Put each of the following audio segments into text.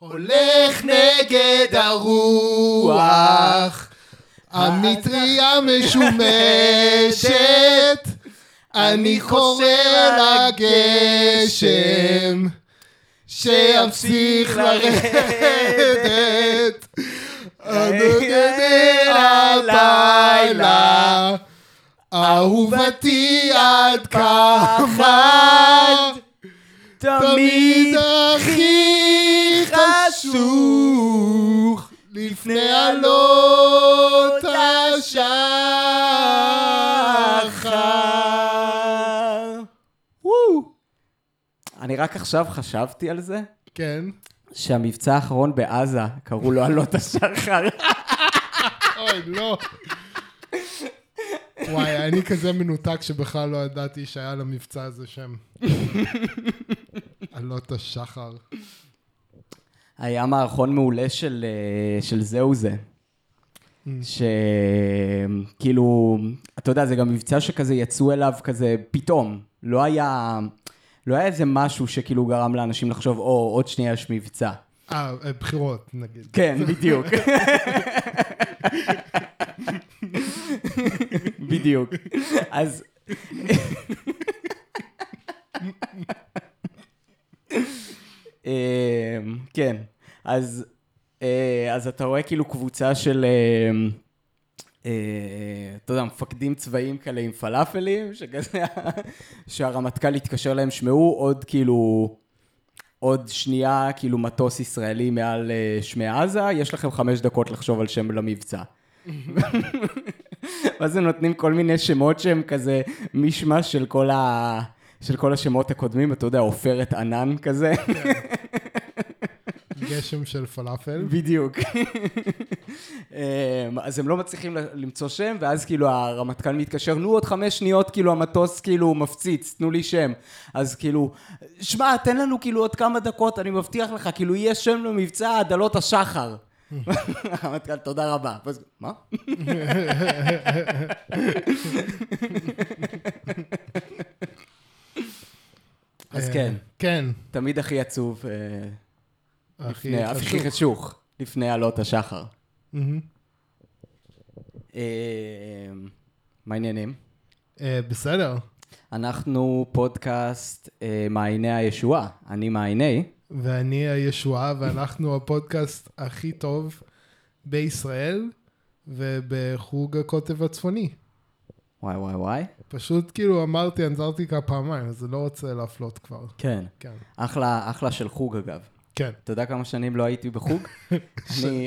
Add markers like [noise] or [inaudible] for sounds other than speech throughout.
הולך נגד הרוח, המטריה משומשת, [laughs] אני קורא לגשם, שיפסיק לרדת, הנוגד הלילה, אהובתי עד כמה, תמיד הכי חשוך, לפני עלות השחר. וואו. אני רק עכשיו חשבתי על זה, כן. שהמבצע האחרון בעזה, קראו לו עלות השחר. אוי, לא. וואי, אני כזה מנותק שבכלל לא ידעתי שהיה למבצע הזה שם. [laughs] עלות השחר. היה מערכון מעולה של, אה, של זהו זה. שכאילו, אתה יודע, זה גם מבצע שכזה יצאו אליו כזה פתאום. לא היה, לא היה איזה משהו שכאילו גרם לאנשים לחשוב, או, עוד שנייה יש מבצע. אה, בחירות, נגיד. כן, בדיוק. [laughs] בדיוק. אז... [laughs] אה, כן, אז, אה, אז אתה רואה כאילו קבוצה של, אה, אה, אתה יודע, מפקדים צבאיים כאלה עם פלאפלים, שכזה, [laughs] שהרמטכ"ל התקשר להם, שמעו עוד כאילו, עוד שנייה, כאילו מטוס ישראלי מעל שמי עזה, יש לכם חמש דקות לחשוב על שם למבצע. [laughs] ואז הם נותנים כל מיני שמות שהם כזה מישמש של כל, ה... של כל השמות הקודמים, אתה יודע, עופרת ענן כזה. גשם של פלאפל. בדיוק. אמ, אז הם לא מצליחים למצוא שם, ואז כאילו הרמטכ"ל מתקשר, נו עוד חמש שניות, כאילו המטוס כאילו מפציץ, תנו לי שם. אז כאילו, שמע, תן לנו כאילו עוד כמה דקות, אני מבטיח לך, כאילו יהיה שם למבצע עדלות השחר. [laughs] הרמטכ"ל, תודה רבה. מה? [laughs] אז כן, כן. תמיד הכי עצוב, אה, הכי לפני, הכי חשוך. חשוך, לפני עלות השחר. אה, מה העניינים? אה, בסדר. אנחנו פודקאסט אה, מעייני הישועה. אני מעייני. ואני הישועה, ואנחנו [laughs] הפודקאסט הכי טוב בישראל ובחוג הקוטב הצפוני. וואי וואי וואי. פשוט כאילו אמרתי אנטארקטיקה פעמיים, אז לא רוצה להפלות כבר. כן. כן. אחלה, אחלה של חוג אגב. כן. אתה יודע כמה שנים לא הייתי בחוג? [laughs] אני,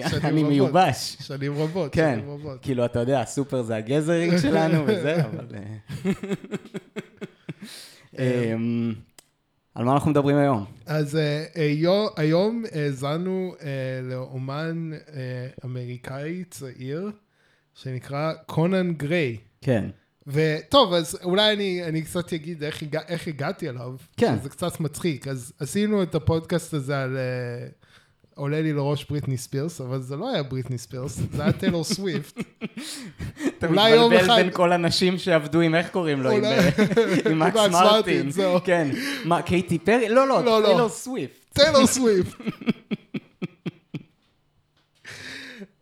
שנים אני רבות. מיובש. שנים רבות, כן. שנים רבות. כאילו, אתה יודע, הסופר זה הגזרינג שלנו [laughs] וזה, אבל... [laughs] אה, אמ, על מה אנחנו מדברים היום? אז אה, היום- האזנו אה, לאומן אה, אמריקאי צעיר, שנקרא קונן גריי. כן. וטוב, אז אולי אני, אני קצת אגיד איך, הגע, איך הגעתי אליו. כן. שזה קצת מצחיק. אז עשינו את הפודקאסט הזה על... אה, עולה לי לראש בריטני ספירס, אבל זה לא היה בריטני ספירס, זה היה טיילור [laughs] סוויפט. אתה מתבלבל בין כל הנשים שעבדו עם, איך קוראים לו? עם, אה, מקס מרטין. כן. מה, קייטי פרי? לא, לא, לא, לא. טיילור סוויפט. טיילור סוויפט. [laughs]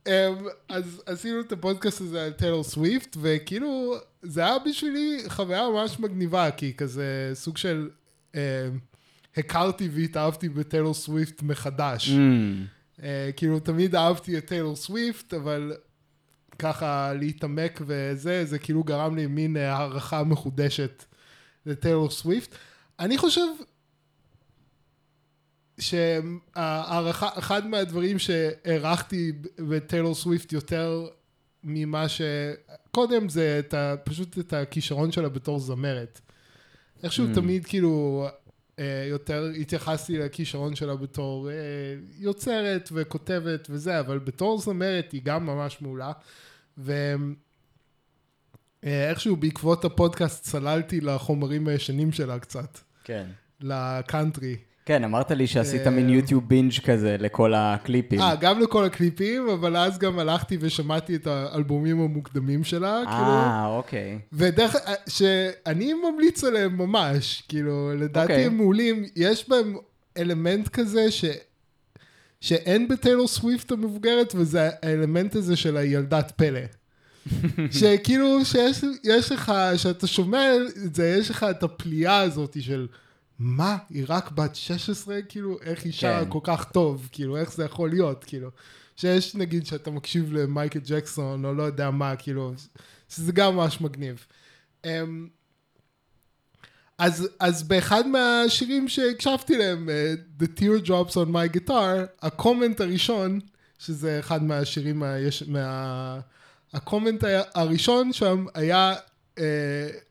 אמ, אז עשינו את הפודקאסט הזה על טיילור סוויפט, וכאילו, זה היה בשבילי חוויה ממש מגניבה, כי כזה סוג של... אמ, הכרתי והתאהבתי בטיילור סוויפט מחדש. ממ, אה, כאילו, תמיד אהבתי את טיילור סוויפט, אבל ככה להתעמק וזה, זה כאילו גרם לי מין אה, הערכה מחודשת לטיילור סוויפט. אני חושב שהערכה, אחד מהדברים שהערכתי בטיילור סוויפט יותר ממה ש... קודם זה את ה... פשוט את הכישרון שלה בתור זמרת. איכשהו Mm. תמיד כאילו אה, יותר התייחסתי לכישרון שלה בתור אה, יוצרת וכותבת וזה, אבל בתור זמרת היא גם ממש מעולה. ואיכשהו בעקבות הפודקאסט צללתי לחומרים הישנים שלה קצת, כן. לקאנטרי. כן, אמרת לי שעשית אה, מין יוטיוב בינג' כזה לכל הקליפים. אה, גם לכל הקליפים, אבל אז גם הלכתי ושמעתי את האלבומים המוקדמים שלה, כאילו. אה, אוקיי. ודרך, שאני ממליץ עליהם ממש, כאילו, לדעתי אוקיי. הם מעולים, יש בהם אלמנט כזה ש... שאין בטיילור סוויפט המבוגרת, וזה האלמנט הזה של הילדת פלא. [laughs] שכאילו, שיש יש לך, שאתה שומע את זה, יש לך את הפליאה הזאת של, מה, היא רק בת 16? כאילו, איך היא שרה כן. כל כך טוב? כאילו, איך זה יכול להיות? כאילו, שיש, נגיד, שאתה מקשיב למייקל ג'קסון, או לא יודע מה, כאילו, שזה גם ממש מגניב. אמ, אז, אז באחד מהשירים שהקשבתי להם, אה, The Teardrops on My Guitar, ה comment הראשון, שזה אחד מהשירים, מה, יש, מה, ה comment הראשון שם היה, אה,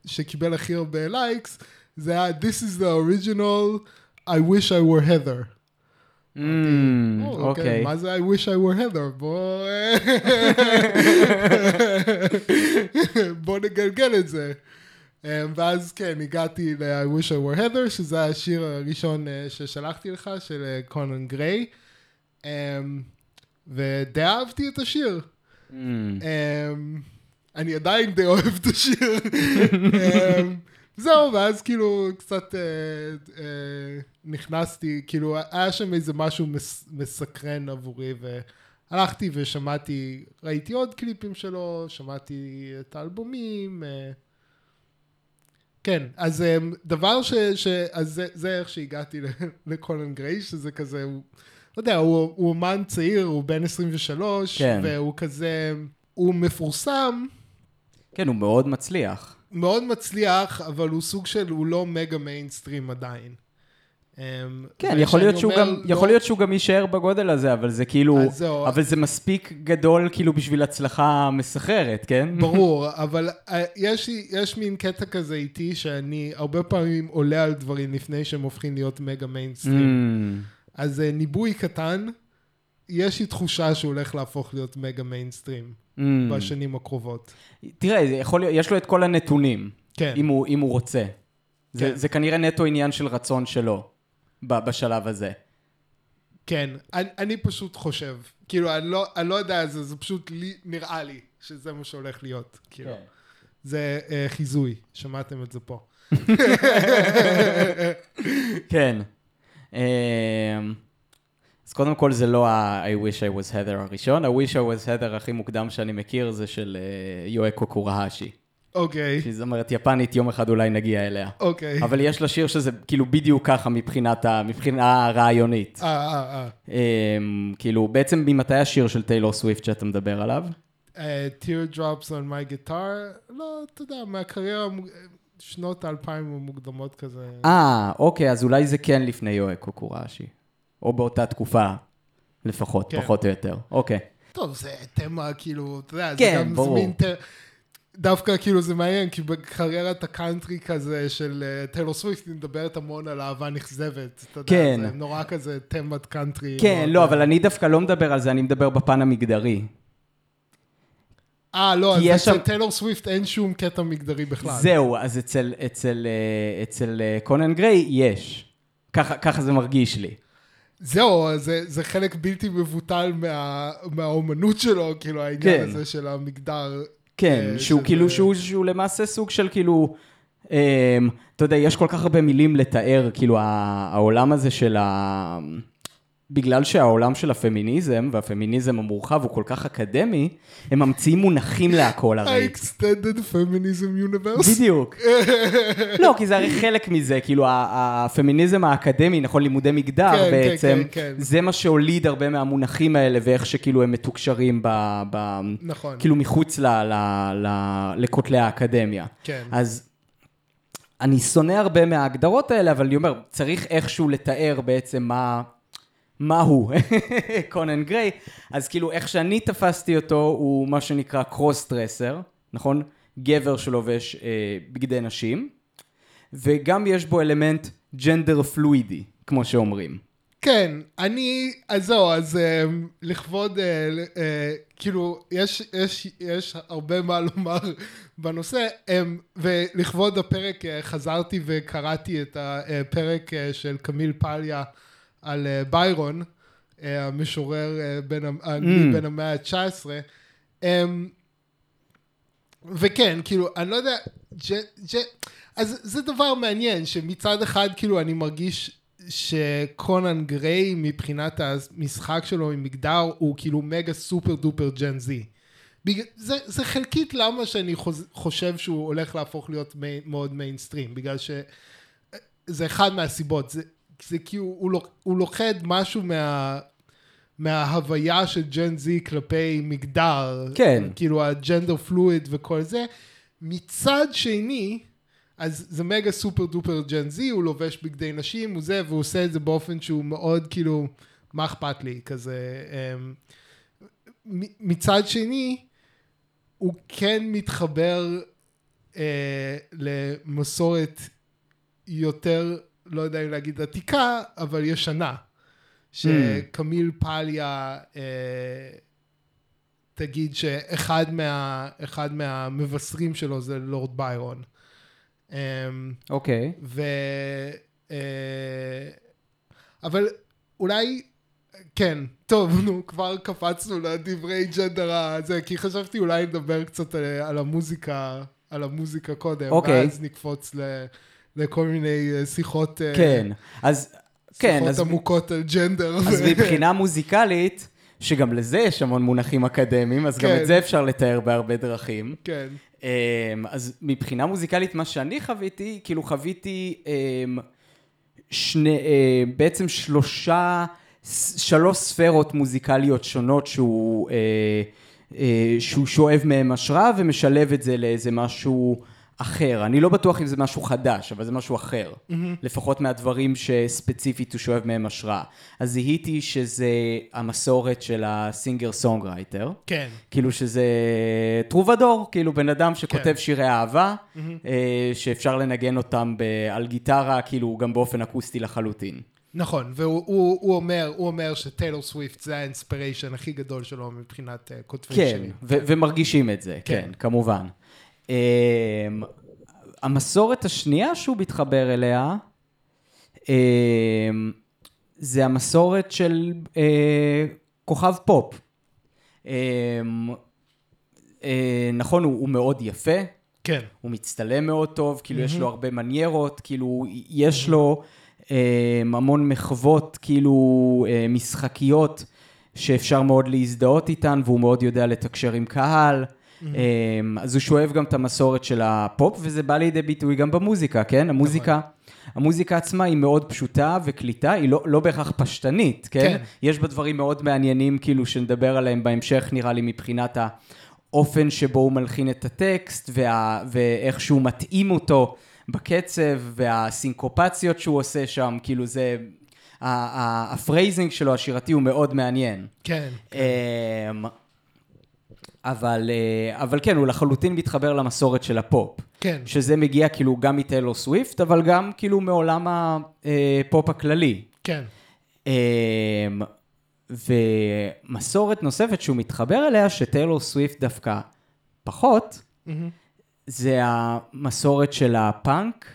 שקיבל הכי הרבה likes, זה היה This is the original, I wish I were Heather. או, אוקיי. מה זה I wish I were Heather? בוא... [laughs] בוא נגלגל את זה. Um, ואז כן, הגעתי ל-I wish I were Heather, שזה השיר הראשון uh, ששלחתי לך, של קונן גריי. Um, ודי אהבתי את השיר. Mm, Um, אני עדיין די אוהב את השיר. [laughs] זהו, ואז כאילו קצת uh, uh, נכנסתי, כאילו היה שם איזה משהו מס, מסקרן עבורי, והלכתי ושמעתי, ראיתי עוד קליפים שלו, שמעתי את האלבומים. Uh, כן, אז um, דבר ש... ש אז זה, זה איך שהגעתי [laughs] לקולן גריי, שזה כזה, הוא, לא יודע, הוא, הוא אומן צעיר, הוא בן 23, כן. והוא כזה, הוא מפורסם, כן, הוא מאוד מצליח. מאוד מצליח, אבל הוא סוג של, הוא לא מגה מיינסטרים עדיין. אמ, כן, יכול להיות, שהוא אומר גם, לא- יכול להיות שהוא גם יישאר בגודל הזה, אבל זה כאילו, אז זהו. אבל זה מספיק גדול כאילו בשביל הצלחה מסחררת, כן? ברור, אבל אה, יש, יש מין קטע כזה איתי, שאני הרבה פעמים עולה על דברים לפני שהם הופכים להיות מגה מיינסטרים. Mm, אז אה, ניבוי קטן, יש לי תחושה שהוא הולך להפוך להיות מגה מיינסטרים mm. בשנים הקרובות. תראה, זה יכול יש לו את כל הנתונים, כן. אם הוא, אם הוא רוצה. זה, כן. זה כנראה נטו עניין של רצון שלו, ב- בשלב הזה. כן, אני, אני פשוט חושב, כאילו, אני לא, אני לא יודע, זה, זה פשוט לי, נראה לי שזה מה שהולך להיות, כאילו. זה uh, חיזוי, שמעתם את זה פה. [laughs] כן. אז קודם כל זה לא ה-I wish I was Heather הראשון, ה-wish I was Heather הכי מוקדם שאני מכיר זה של אה, יואקו קורהשי. אוקיי, שהיא זמרת יפנית, יום אחד אולי נגיע אליה. אוקיי. אבל יש לה שיר שזה כאילו בדיוק ככה מבחינת ה- מבחינה רעיונית. אה, אה, אה. אמ, כאילו, בעצם ממתי השיר של טיילור סוויפט שאתה מדבר עליו? אה, Teardrops on my guitar, לא, אתה יודע, מהקריירה, שנות האלפיים המוקדמות כזה. אה, אוקיי, אז אולי זה כן לפני יואקו קורהשי. או באותה תקופה, לפחות, כן. פחות או יותר. אוקיי. טוב, זה תמה, כאילו, אתה יודע, כן, זה גם ברור. מין... דווקא כאילו זה מעניין, כי בקריירת הקאנטרי כזה של אה, טיילור סוויפט, היא מדברת המון על אהבה נכזבת. אתה יודע, כן. זה נורא כזה תמת קאנטרי. כן, לא, אבל אני דווקא לא מדבר על זה, אני מדבר בפן המגדרי. אה, לא, אז יש שם- אצל טיילור סוויפט אין שום קטע מגדרי בכלל. זהו, אז אצל, אצל, אה, אצל אה, קונן גריי יש. ככה, ככה זה מרגיש לי. זהו, זה, זה חלק בלתי מבוטל מה, מהאומנות שלו, כאילו העניין כן. הזה של המגדר. כן, אה, שהוא שזה- כאילו, שהוא, שהוא למעשה סוג של כאילו, אה, אתה יודע, יש כל כך הרבה מילים לתאר, כאילו, העולם הזה של ה... בגלל שהעולם של הפמיניזם, והפמיניזם המורחב הוא כל כך אקדמי, הם ממציאים מונחים להכל הרי. ה-extended feminism universe. בדיוק. [laughs] לא, כי זה הרי חלק מזה, כאילו הפמיניזם האקדמי, נכון, לימודי מגדר כן, כן, בעצם, כן, כן. זה מה שהוליד הרבה מהמונחים האלה, ואיך שכאילו הם מתוקשרים ב... ב נכון. כאילו מחוץ ל, ל, ל, לכותלי האקדמיה. כן. אז אני שונא הרבה מההגדרות האלה, אבל אני אומר, צריך איכשהו לתאר בעצם מה... מה הוא, [laughs] קונן גריי, אז כאילו איך שאני תפסתי אותו הוא מה שנקרא קרוס דרסר, נכון? גבר שלובש אה, בגדי נשים, וגם יש בו אלמנט ג'נדר פלואידי, כמו שאומרים. כן, אני, אז זהו, אז אה, לכבוד, אה, אה, כאילו, יש, יש, יש הרבה מה לומר [laughs] בנושא, אה, ולכבוד הפרק אה, חזרתי וקראתי את הפרק אה, של קמיל פליה על אה, ביירון, אה, המשורר אה, האנגלי Mm. בן המאה ה-19. אה, וכן, כאילו, אני לא יודע, ג', ג', אז זה דבר מעניין, שמצד אחד, כאילו, אני מרגיש שקונן גריי מבחינת המשחק שלו עם מגדר הוא כאילו mega super duper Gen Z. זה, זה חלקית למה שאני חושב שהוא הולך להפוך להיות מי, מאוד מיינסטרים, בגלל שזה אחד מהסיבות, זה, זה כאילו, הוא, הוא לוכד משהו מה, מההוויה של Gen Z כלפי מגדר, כן. כאילו ה gender fluid וכל זה. מצד שני, אז זה מגה סופר דופר ג'ן זי, הוא לובש בגדי נשים, הוא זה, והוא עושה את זה באופן שהוא מאוד כאילו, מה אכפת לי, כזה. אמ, מצד שני, הוא כן מתחבר אה, למסורת יותר, לא יודע אם להגיד עתיקה, אבל ישנה. שקמיל פליה אה, תגיד שאחד מה, אחד מהמבשרים שלו זה לורד ביירון. אה, אוקיי. ו... אה, אבל אולי, כן, טוב, נו, כבר קפצנו לדברי ג'נדר הזה, כי חשבתי אולי נדבר קצת על, על המוזיקה, על המוזיקה קודם, אוקיי. ואז נקפוץ ל, לכל מיני אה, שיחות, אה, כן. אז, כן, שיחות אז, עמוקות על ג'נדר. אז מבחינה מוזיקלית, שגם לזה יש המון מונחים אקדמיים, אז גם כן. את זה אפשר לתאר בהרבה דרכים. כן, אמ, אז מבחינה מוזיקלית, מה שאני חוויתי, כאילו חוויתי אמ, שני, אה, בעצם שלושה, שלוש ספרות מוזיקליות שונות שהוא, שהוא שואב מהם השראה ומשלב את זה לאיזה משהו אחר. אני לא בטוח אם זה משהו חדש, אבל זה משהו אחר. לפחות מהדברים שספציפית הוא שואב מהם השראה. אז זיהיתי שזה המסורת של ה singer songwriter. כן, כאילו שזה טרובדור, כאילו בן אדם שכותב כן. שירי אהבה, אה, שאפשר לנגן אותם ב- על גיטרה, כאילו גם באופן אקוסטי לחלוטין. נכון, והוא הוא, הוא אומר, הוא אומר שטיילור סוויפט זה האינספיריישן הכי גדול שלו מבחינת uh, כותבי כן, שירים. ו- ומרגישים את זה, כן. כן, כמובן. אה, המסורת השנייה שהוא מתחבר אליה, אה, זה המסורת של אה, כוכב פופ. אה, אה, נכון, הוא, הוא מאוד יפה, כן, הוא מצטלם מאוד טוב, כאילו יש לו הרבה מניירות, כאילו יש לו המון מחוות, כאילו אה, משחקיות, שאפשר מאוד להזדהות איתן, והוא מאוד יודע לתקשר עם קהל. אה, אז הוא שואב גם את המסורת של הפופ, וזה בא לידי ביטוי גם במוזיקה, כן? המוזיקה, המוזיקה עצמה היא מאוד פשוטה וקליטה, היא לא, לא בהכרח פשטנית, כן? כן. יש בה דברים מאוד מעניינים, כאילו, שנדבר עליהם בהמשך, נראה לי, מבחינת האופן שבו הוא מלחין את הטקסט, וה, ואיך שהוא מתאים אותו בקצב, והסינקופציות שהוא עושה שם, כאילו זה... ה phrasing שלו, השירתי, הוא מאוד מעניין. כן, אמ, אבל, אה, אבל כן, הוא לחלוטין מתחבר למסורת של הפופ. כן, שזה מגיע כאילו גם מטיילור סוויפט, אבל גם כאילו מעולם הפופ הכללי. כן, אמ, ומסורת נוספת שהוא מתחבר אליה, שטיילור סוויפט דווקא פחות, מהמם. זה המסורת של הפאנק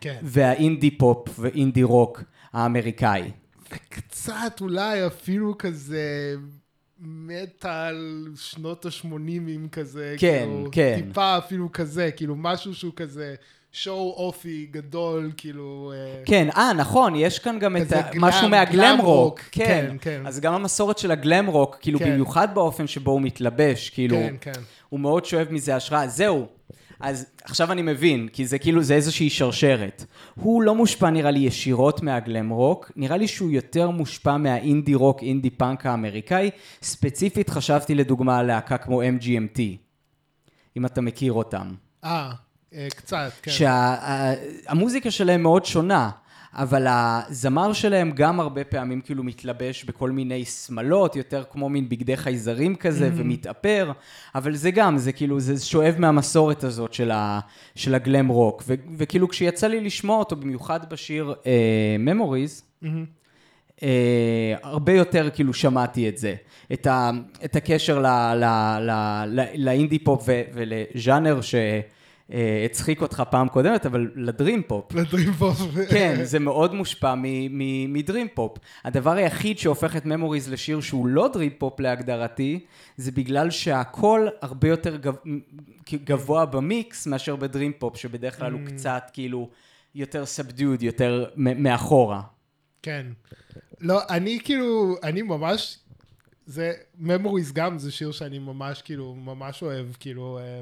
כן. והאינדי פופ ואינדי רוק האמריקאי. וקצת אולי אפילו כזה מטאל שנות ה-80 כזה. כן, כאילו, כן. טיפה אפילו כזה, כאילו משהו שהוא כזה show-offy גדול, כאילו... אה, כן, אה, נכון, יש כאן גם את גלאם- משהו מהגלם רוק. רוק. כן, כן, כן. אז גם המסורת של הגלם רוק, כאילו כן. במיוחד באופן שבו הוא מתלבש, כאילו, כן, כן. הוא מאוד שואב מזה השראה. זהו. אז עכשיו אני מבין, כי זה כאילו, זה איזושהי שרשרת. הוא לא מושפע נראה לי ישירות מהגלם רוק, נראה לי שהוא יותר מושפע מהאינדי רוק, אינדי פאנק האמריקאי. ספציפית חשבתי לדוגמה על להקה כמו MGMT, אם אתה מכיר אותם. אה, אה, קצת, כן. שהמוזיקה שלהם מאוד שונה, אבל הזמר שלהם גם הרבה פעמים כאילו מתלבש בכל מיני שמלות, יותר כמו מין בגדי חייזרים כזה, Mm-hmm. ומתאפר, אבל זה גם, זה כאילו, זה שואב מהמסורת הזאת של, ה, של הגלם רוק. ו, וכאילו כשיצא לי לשמוע אותו, במיוחד בשיר uh, Memories, מהמם. אה, הרבה יותר כאילו שמעתי את זה, את, ה, את הקשר ל, ל, ל, ל, לאינדי פופ ו, ולז'אנר שהצחיק אותך פעם קודמת, אבל ל dream pop. ל dream pop. כן, זה מאוד מושפע מ dream pop. הדבר היחיד שהופך את Memories לשיר שהוא לא dream pop להגדרתי, זה בגלל שהקול הרבה יותר גב... גבוה במיקס מאשר ב dream pop, שבדרך כלל הוא קצת כאילו יותר subdued, יותר מאחורה. כן. לא, אני כאילו, אני ממש, זה, Memories גם זה שיר שאני ממש כאילו, ממש אוהב, כאילו, אה,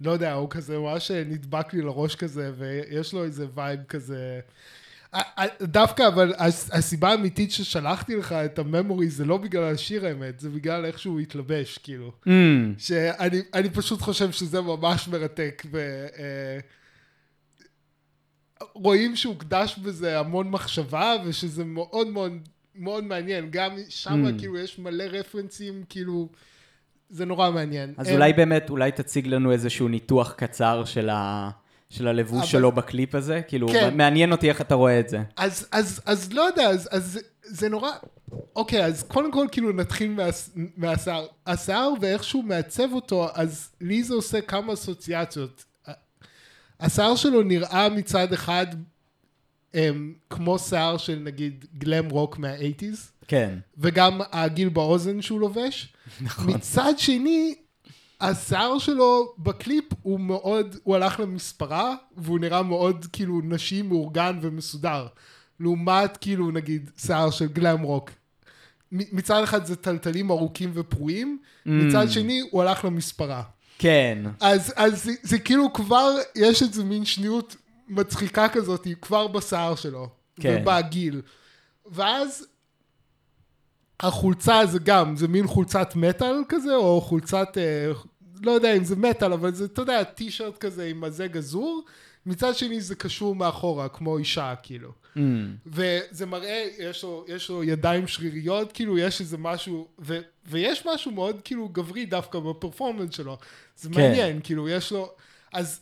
לא יודע, הוא כזה ממש נדבק לי לראש כזה, ויש לו איזה vibe כזה. דווקא, אבל הס- הסיבה האמיתית ששלחתי לך את הממורי זה לא בגלל השיר האמת, זה בגלל איך שהוא התלבש, כאילו. Mm, שאני אני פשוט חושב שזה ממש מרתק. ו, אה, רואים שהוקדש בזה המון מחשבה, ושזה מאוד מאוד מאוד מעניין. גם שם Mm. כאילו יש מלא רפרנסים, כאילו, זה נורא מעניין. אז אה, אולי באמת, אולי תציג לנו איזשהו ניתוח קצר של ה... של הלבוש אבל- שלו בקליפ הזה? כאילו, כן. מעניין אותי איך אתה רואה את זה. אז, אז, אז לא יודע, אז, אז זה- זה נורא... אוקיי, אז קודם כל כאילו נתחיל מה, מהשיער. השיער ואיך שהוא מעצב אותו, אז לי זה עושה כמה אסוציאציות. השיער שלו נראה מצד אחד הם, כמו שיער של נגיד glam rock מה eighties, כן. וגם העגיל באוזן שהוא לובש. נכון. מצד שני, השיער שלו בקליפ הוא מאוד, הוא הלך למספרה, והוא נראה מאוד כאילו נשי, מאורגן ומסודר. לעומת כאילו נגיד שיער של glam rock. מצד אחד זה תלתלים ארוכים ופרועים, מצד שני הוא הלך למספרה. כן. אז, אז זה, זה כאילו כבר, יש איזה מין שניות מצחיקה כזאת, כבר בשיער שלו. כן. ובגיל. ואז החולצה זה גם, זה מין חולצת מטאל כזה, או חולצת, אה, לא יודע אם זה מטאל, אבל זה, אתה יודע, טישרט כזה עם מזה גזור. מצד שני זה קשור מאחורה, כמו אישה, כאילו. Mm, וזה מראה, יש לו, יש לו ידיים שריריות, כאילו יש איזה משהו, ו, ויש משהו מאוד כאילו גברי דווקא בפרפורמנס שלו. זה כן. מעניין, כאילו יש לו, אז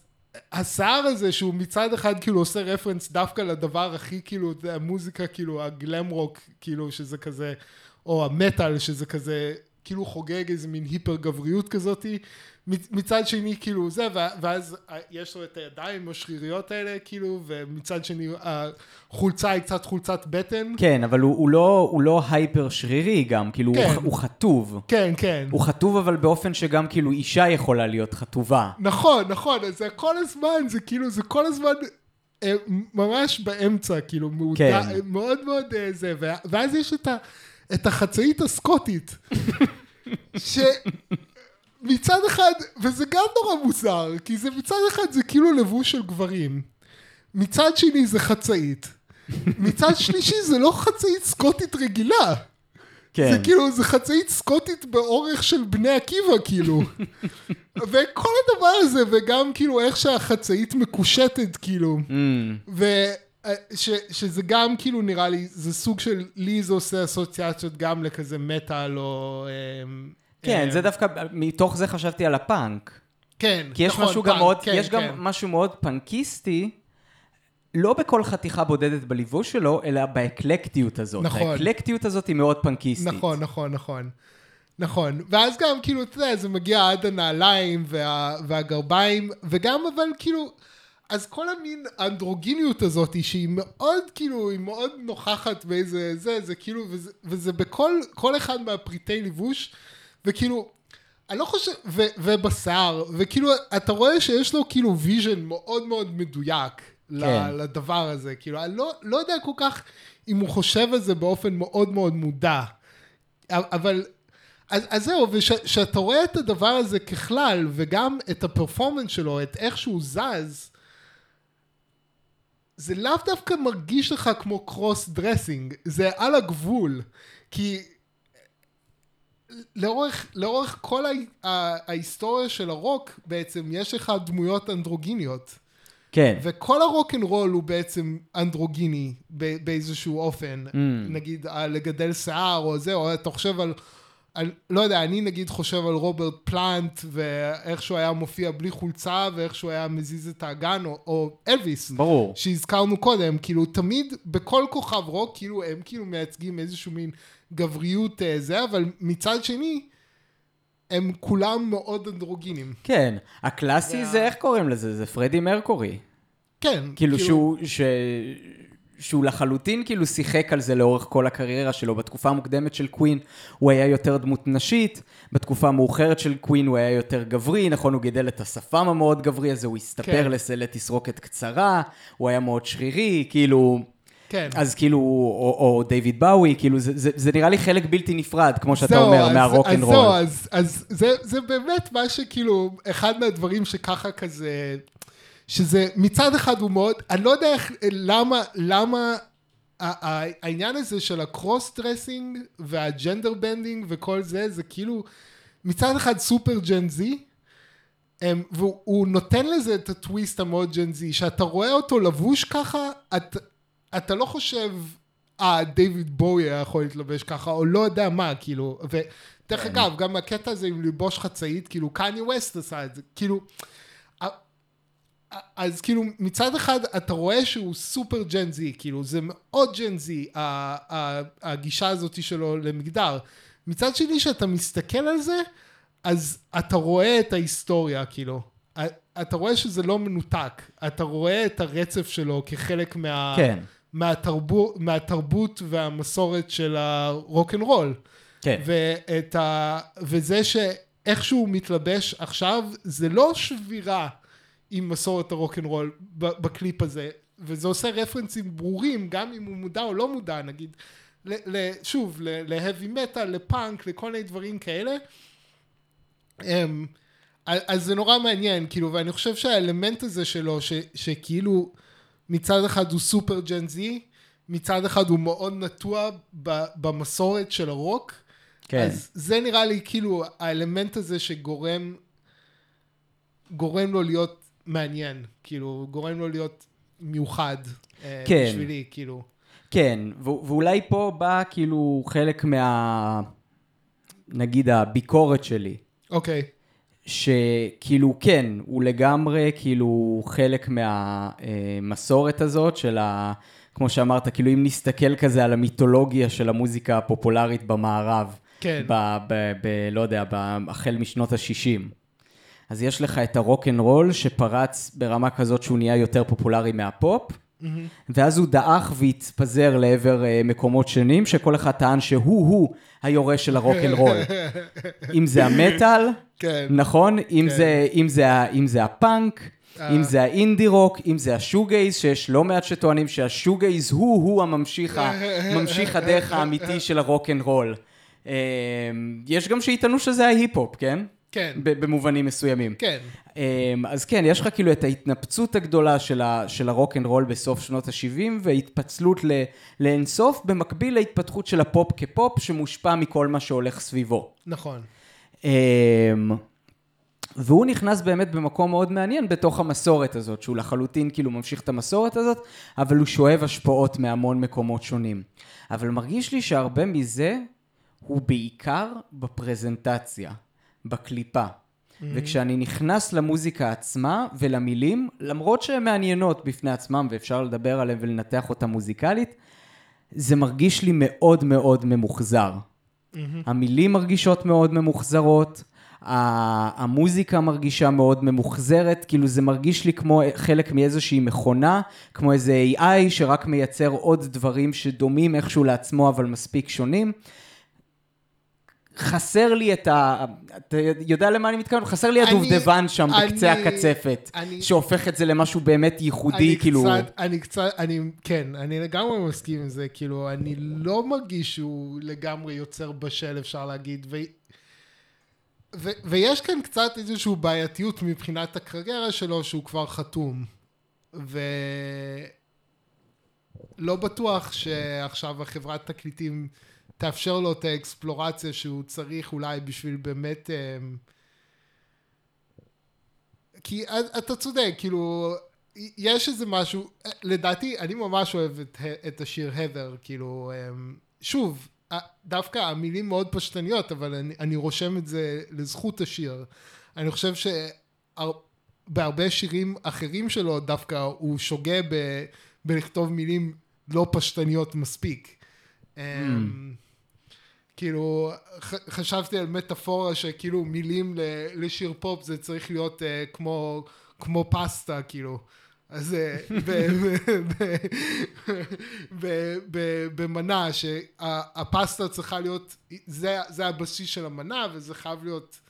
השיער הזה שהוא מצד אחד כאילו עושה רפרנס דווקא לדבר הכי כאילו, המוזיקה כאילו, הגלם רוק, כאילו שזה כזה, או המטאל שזה כזה, כאילו חוגג איזה מין היפר גבריות כזאתי. מצ- מצד שני כאילו זה, ואז יש לו את הידיים השריריות האלה כאילו, ומצד שני החולצה היא קצת חולצת בטן. כן, אבל הוא, הוא, לא, הוא לא הייפר שרירי גם, כאילו, כן. הוא, הוא חתוב. כן, כן. הוא חטוב אבל באופן שגם כאילו אישה יכולה להיות חטובה. נכון, נכון, זה כל הזמן, זה כאילו, זה כל הזמן אה, ממש באמצע, כאילו, מודע, כן. מאוד מאוד אה, זה, ואז יש את, ה, את החצאית הסקוטית, שמצד אחד, וזה גם נורא מוזר, כי זה מצד אחד זה כאילו לבוש של גברים, מצד שני זה חצאית, מצד שלישי זה לא חצאית סקוטית רגילה. כן. זה כאילו, זה חצאית סקוטית באורך של בני עקיבא, כאילו. וכל הדבר הזה, וגם כאילו איך שהחצאית מקושטת, כאילו. Mm, ושזה גם כאילו נראה לי, זה סוג של, לי זה עושה אסוציאציות גם לכזה מטאל או... אמ, כן, אמ, זה דווקא, מתוך זה חשבתי על הפאנק. כן, כי יש נכון, משהו גם פאנק, מאוד, כן, יש גם כן. משהו מאוד פנקיסטי, לא בכל חתיכה בודדת בלבוש שלו, אלא באקלקטיות הזאת. נכון. האקלקטיות הזאת היא מאוד פנקיסטית. נכון, נכון, נכון. נכון, ואז גם כאילו, אתה יודע, זה מגיע עד הנעליים וה, והגרביים, וגם אבל כאילו, אז כל המין אנדרוגיניות הזאת, שהיא מאוד כאילו, היא מאוד נוכחת באיזה זה, זה כאילו, וזה, וזה בכל כל אחד מהפריטי לבוש, וכאילו, אני לא חושב, ו, ובשיער, וכאילו, אתה רואה שיש לו כאילו vision מאוד מאוד מדויק כן. כן. לדבר הזה, כאילו, אני לא, לא יודע כל כך אם הוא חושב על זה באופן מאוד מאוד מודע, אבל, אז, אז זהו, וכשאתה רואה את הדבר הזה ככלל, וגם את ה performance שלו, את איך שהוא זז, זה לאו דווקא מרגיש לך כמו cross dressing, זה על הגבול, כי לאורך, לאורך כל ה- ההיסטוריה של הרוק בעצם יש לך דמויות אנדרוגיניות. כן. וכל הרוק אנד רול הוא בעצם אנדרוגיני באיזשהו אופן. Mm. נגיד לגדל שיער או זה, או אתה חושב על, לא יודע, אני נגיד חושב על רוברט פלאנט ואיך שהוא היה מופיע בלי חולצה ואיך שהוא היה מזיז את האגן, או, או אלוויס. ברור. שהזכרנו קודם, כאילו תמיד בכל כוכב רוק, כאילו הם כאילו מייצגים איזשהו מין גבריות אה, זה, אבל מצד שני, הם כולם מאוד אנדרוגינים. כן. הקלאסי זה זה, איך קוראים לזה? זה פרדי מרקורי. כן. כאילו שהוא, ש... שהוא לחלוטין כאילו שיחק על זה לאורך כל הקריירה שלו. בתקופה המוקדמת של קווין הוא היה יותר דמות נשית, בתקופה המאוחרת של קווין הוא היה יותר גברי, נכון, הוא גידל את השפם המאוד גברי הזה, הוא הסתפר כן. לסלט תסרוקת קצרה, הוא היה מאוד שרירי, כאילו... כן. אז כאילו, או, או דיוויד באוי, כאילו, זה, זה, זה נראה לי חלק בלתי נפרד, כמו שאתה זהו, אומר, אז- מהרוק אז זהו. אז, אז זה, זה באמת מה שכאילו, אחד מהדברים שככה כזה, שזה מצד אחד הוא מאוד, אני לא יודע איך, למה, למה העניין הזה של ה cross dressing וה gender bending וכל זה, זה כאילו מצד אחד סופר Gen Z, והוא הוא נותן לזה את הטוויסט המאוד Gen Z, שאתה רואה אותו לבוש ככה, את, אתה לא חושב, אה, דיוויד בואי היה יכול להתלבש ככה, או לא יודע מה, כאילו, ודרך אגב, גם הקטע הזה עם ללבוש חצאית, כאילו, קניה ווסט עשה את זה, כאילו, אז כאילו מצד אחד אתה רואה שהוא סופר ג'ן זי, כאילו זה מאוד ג'ן זי, הגישה הזאת שלו למגדר. מצד שני שאתה מסתכל על זה, אז אתה רואה את ההיסטוריה, כאילו. אתה רואה שזה לא מנותק, אתה רואה את הרצף שלו כחלק מה... כן. מהתרבות, מהתרבות והמסורת של הרוק אנד רול. כן. ואת ה... וזה איך שהוא מתלבש עכשיו, זה לא שבירה עם מסורת הרוק אנד רול ב- בקליפ הזה, וזה עושה רפרנסים ברורים, גם אם הוא מודע או לא מודע, נגיד, ל, ל, שוב, להבי מטאל, לפאנק, לכל מיני דברים כאלה. אמ, אז זה נורא מעניין, כאילו, ואני חושב שהאלמנט הזה שלו, ש, שכאילו מצד אחד הוא סופר ג'ן זי, מצד אחד הוא מאוד נטוע ב, במסורת של הרוק, כן. אז זה נראה לי כאילו האלמנט הזה שגורם גורם לו להיות מעניין, כאילו גורם לו להיות מיוחד אה, כן. בשבילי, כאילו. כן, ו- ואולי פה בא כאילו חלק מה... נגיד הביקורת שלי. אוקיי, שכאילו כן, הוא לגמרי כאילו חלק מהמסורת הזאת של ה... כמו שאמרת, כאילו אם נסתכל כזה על המיתולוגיה של המוזיקה הפופולרית במערב, כן. ב, ב, ב, לא יודע, ב, החל משנות ה-60. אז יש לך את הרוק אנד רול שפרץ ברמה כזאת שהוא נהיה יותר פופולרי מהפופ, ואז הוא דעך והתפזר לעבר אה, מקומות שונים, שכל אחד טען שהוא-הוא היורש של הרוק אנד רול. [laughs] אם זה המטאל, כן. נכון? אם, כן. זה, אם, זה, אם זה הפאנק, אה. אם זה האינדי רוק, אם זה ה shoegaze, שיש לא מעט שטוענים שה shoegaze הוא-הוא הממשיך, ממשיך הדרך האמיתי של הרוק אנד רול. אה, יש גם שיטענו שזה ההיפ-הופ, כן? כן, במובנים מסוימים. כן, אמ, אז כן, יש לך כאילו את ההתנפצות הגדולה של, ה, של הרוק אנד רול בסוף שנות ה-70, והתפצלות ל, לאינסוף, במקביל להתפתחות של הפופ כפופ, שמושפע מכל מה שהולך סביבו. נכון. אמ, והוא נכנס באמת במקום מאוד מעניין בתוך המסורת הזאת, שהוא לחלוטין כאילו ממשיך את המסורת הזאת, אבל הוא שואב השפעות מהמון מקומות שונים. אבל מרגיש לי שהרבה מזה הוא בעיקר בפרזנטציה, בקליפה. וכשאני נכנס למוזיקה עצמה ולמילים, למרות שהן מעניינות בפני עצמם ואפשר לדבר עליהן ולנתח אותן מוזיקלית, זה מרגיש לי מאוד מאוד ממוחזר. המילים מרגישות מאוד ממוחזרות, המוזיקה מרגישה מאוד ממוחזרת, כאילו זה מרגיש לי כמו חלק מאיזושהי מכונה, כמו איזה AI שרק מייצר עוד דברים שדומים איכשהו לעצמו אבל מספיק שונים. חסר לי את ה... אתה יודע למה אני מתכוון? חסר לי אני- הדובדבן שם בקצה אני- הקצפת, אני- שהופך את זה למשהו באמת ייחודי, אני כאילו... קצת, אני קצת, אני, כן, אני לגמרי מסכים עם זה, כאילו, אני לא מרגיש שהוא לגמרי יוצר בשל, אפשר להגיד, ו... ו... ויש כאן קצת איזושהי בעייתיות מבחינת הקריירה שלו, שהוא כבר חתום. ולא בטוח שעכשיו החברת תקליטים תאפשר לו את האקספלורציה שהוא צריך אולי בשביל באמת... אמ, כי אתה צודק, כאילו, יש איזה משהו, לדעתי, אני ממש אוהב את, את השיר הבר, כאילו, אמ, שוב, דווקא המילים מאוד פשטניות, אבל אני, אני רושם את זה לזכות השיר. אני חושב שבהרבה שירים אחרים שלו, דווקא הוא שוגה ב, בלכתוב מילים לא פשטניות מספיק. Mm. כאילו, חשבתי על מטאפורה שכאילו מילים לשיר פופ זה צריך להיות uh, כמו, כמו פסטה, כאילו. אז אה, במנה שהפסטה צריכה להיות, זה, זה הבסיס של המנה וזה חייב להיות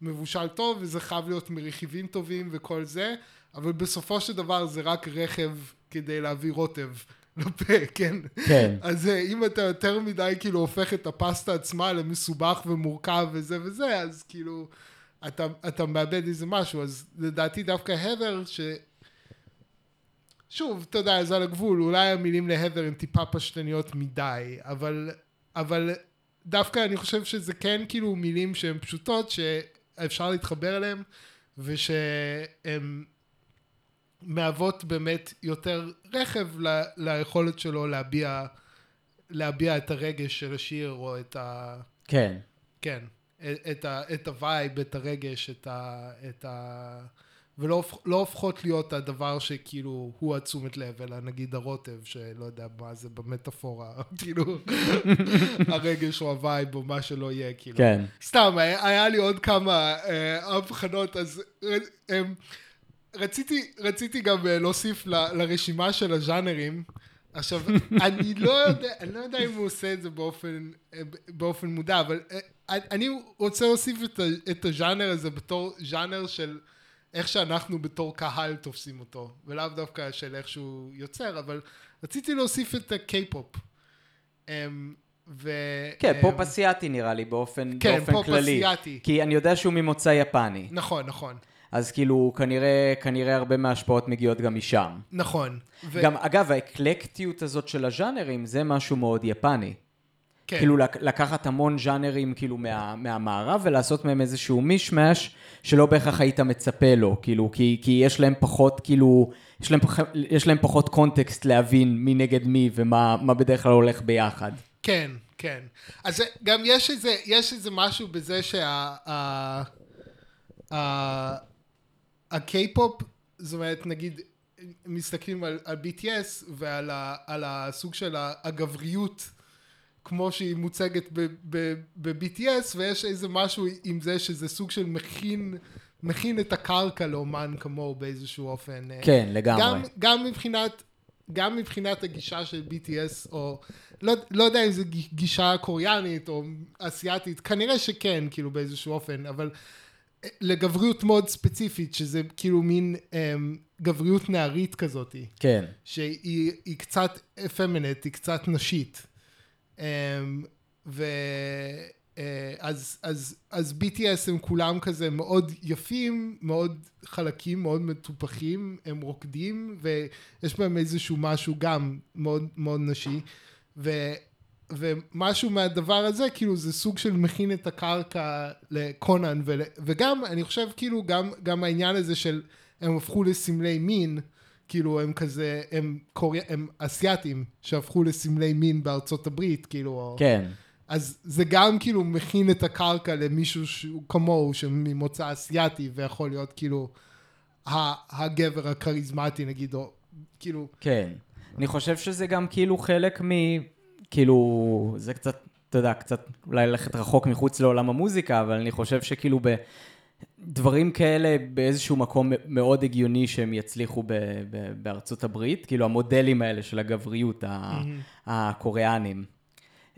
מבושל טוב וזה חייב להיות מרכיבים טובים וכל זה, אבל בסופו של דבר זה רק רכב כדי להביא רוטב לפה, כן? כן. אז אה, אם אתה יותר מדי כאילו הופך את הפסטה עצמה למסובך ומורכב וזה וזה, אז כאילו אתה, אתה מאבד איזה משהו. אז לדעתי דווקא הבר, ש... שוב, אתה יודע, זה על הגבול, אולי המילים להבר הן טיפה פשטניות מדי, אבל, אבל דווקא אני חושב שזה כן כאילו מילים שהן פשוטות, שאפשר להתחבר אליהן, ושהן מהוות באמת יותר רכב ל, ליכולת שלו להביע, להביע את הרגש של השיר, או את ה... כן. כן, את, ה, את ה vibe, את הרגש, את ה... את ה ולא לא הופכות להיות הדבר שכאילו הוא התשומת לב, אלא נגיד הרוטב, שלא יודע מה זה במטאפורה, [laughs] כאילו, הרגש או ה vibe או מה שלא יהיה, כאילו. כן. סתם, היה, היה לי עוד כמה אה, הבחנות, אז אה, רציתי, רציתי גם אה, להוסיף ל, לרשימה של הז'אנרים. עכשיו, [laughs] אני לא יודע, אני לא יודע אם הוא עושה את זה באופן, אה, באופן מודע, אבל אה, אני רוצה להוסיף את, את הז'אנר הזה בתור ז'אנר של איך שאנחנו בתור קהל תופסים אותו, ולאו דווקא של איך שהוא יוצר, אבל רציתי להוסיף את הקיי-פופ. אמ, ו... כן, אמ, פופ אסיאתי נראה לי באופן, כן, באופן פופ כללי. אסיאתי. כי אני יודע שהוא ממוצא יפני. נכון, נכון. אז כאילו, כנראה, כנראה הרבה מההשפעות מגיעות גם משם. נכון. ו- גם, אגב, האקלקטיות הזאת של הז'אנרים זה משהו מאוד יפני. כן. כאילו לק- לקחת המון ז'אנרים כאילו מה, מהמערב ולעשות מהם איזשהו מישמש שלא בהכרח היית מצפה לו, כאילו, כי, כי יש להם פחות, כאילו, יש להם, פח, יש להם פחות קונטקסט להבין מי נגד מי ומה מה בדרך כלל הולך ביחד. כן, כן. אז גם יש איזה, יש איזה משהו בזה שה... ה- ה- הקיי-פופ, זאת אומרת, נגיד, מסתכלים על, על BTS ועל ה, על הסוג של הגבריות כמו שהיא מוצגת ב-BTS, ויש איזה משהו עם זה שזה סוג של מכין, מכין את הקרקע לאומן כמוהו באיזשהו אופן. כן, לגמרי. גם, גם מבחינת, גם מבחינת הגישה של BTS, או לא, לא יודע אם זו גישה קוריאנית או אסיאתית, כנראה שכן, כאילו באיזשהו אופן, אבל אה, לגבריות מאוד ספציפית, שזה כאילו מין אמ, גבריות נערית כזאת. כן. שהיא היא קצת אפמינט, היא קצת נשית. אמ, ו... אה, אז, אז, אז BTS הם כולם כזה מאוד יפים, מאוד חלקים, מאוד מטופחים, הם רוקדים, ויש בהם איזשהו משהו גם מאוד מאוד נשי, ו, ומשהו מהדבר הזה, כאילו זה סוג של מכין את הקרקע לקונן, ול, וגם, אני חושב כאילו גם, גם העניין הזה של הם הפכו לסמלי מין, כאילו הם כזה, הם, קורי... הם אסיאתים שהפכו לסמלי מין בארצות הברית, כאילו, כן. אז זה גם כאילו מכין את הקרקע למישהו שהוא כמוהו, שממוצא אסיאתי, ויכול להיות כאילו הגבר הכריזמטי נגיד, או כאילו... כן. אני חושב שזה גם כאילו חלק מ... כאילו, זה קצת, אתה יודע, קצת אולי ללכת רחוק מחוץ לעולם המוזיקה, אבל אני חושב שכאילו בדברים כאלה באיזשהו מקום מאוד הגיוני שהם יצליחו ב, ב, בארצות הברית, כאילו המודלים האלה של הגבריות ה- הקוריאנים.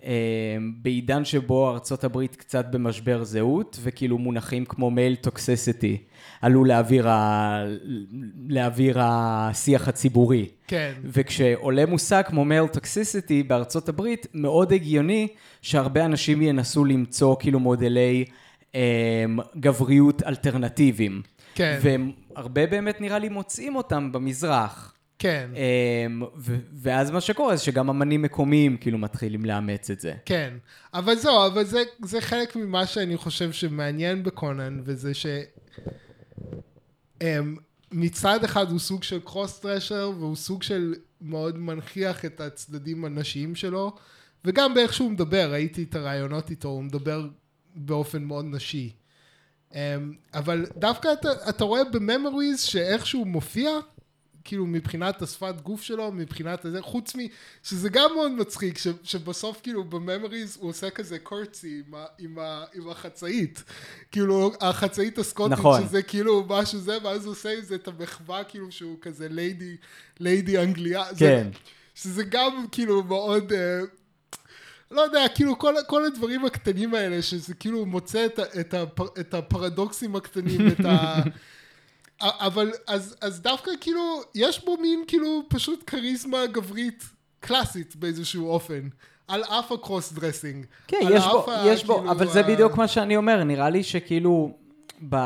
אה, בעידן שבו ארצות הברית קצת במשבר זהות, וכאילו מונחים כמו מייל טוקסיסיטי עלו לאוויר, ה... לאוויר השיח הציבורי. כן. וכשעולה מושג כמו מייל טוקסיסיטי בארצות הברית, מאוד הגיוני שהרבה אנשים ינסו למצוא כאילו מודלי אה, גבריות אלטרנטיביים. כן. והרבה באמת נראה לי מוצאים אותם במזרח. כן. אמ, ו- ואז מה שקורה זה שגם אמנים מקומיים כאילו מתחילים לאמץ את זה. כן, אבל זהו, אבל זה, זה חלק ממה שאני חושב שמעניין בקונן, וזה ש... Um, מצד אחד הוא סוג של קרוס טרשר, והוא סוג של מאוד מנכיח את הצדדים הנשיים שלו, וגם באיך שהוא מדבר, ראיתי את הרעיונות איתו, הוא מדבר באופן מאוד נשי. Um, אבל דווקא אתה, אתה רואה בממוריז שאיך שהוא מופיע, כאילו מבחינת השפת גוף שלו, מבחינת הזה, חוץ מ... שזה גם מאוד מצחיק, ש, שבסוף כאילו בממוריז הוא עושה כזה קורצי עם, ה, עם, ה, עם החצאית. כאילו החצאית הסקוטית, נכון. שזה כאילו משהו זה, ואז הוא עושה עם זה את המחווה כאילו שהוא כזה ליידי, ליידי אנגליה. כן. זה, שזה גם כאילו מאוד... אה, לא יודע, כאילו כל, כל הדברים הקטנים האלה, שזה כאילו מוצא את, את, הפר, את הפרדוקסים הקטנים, את ה... [laughs] אבל אז, אז דווקא כאילו, יש בו מין כאילו פשוט כריזמה גברית קלאסית באיזשהו אופן. על אף ה cross dressing. כן, יש בו, יש בו, כאילו, אבל זה ה- בדיוק מה שאני אומר, נראה לי שכאילו, ב...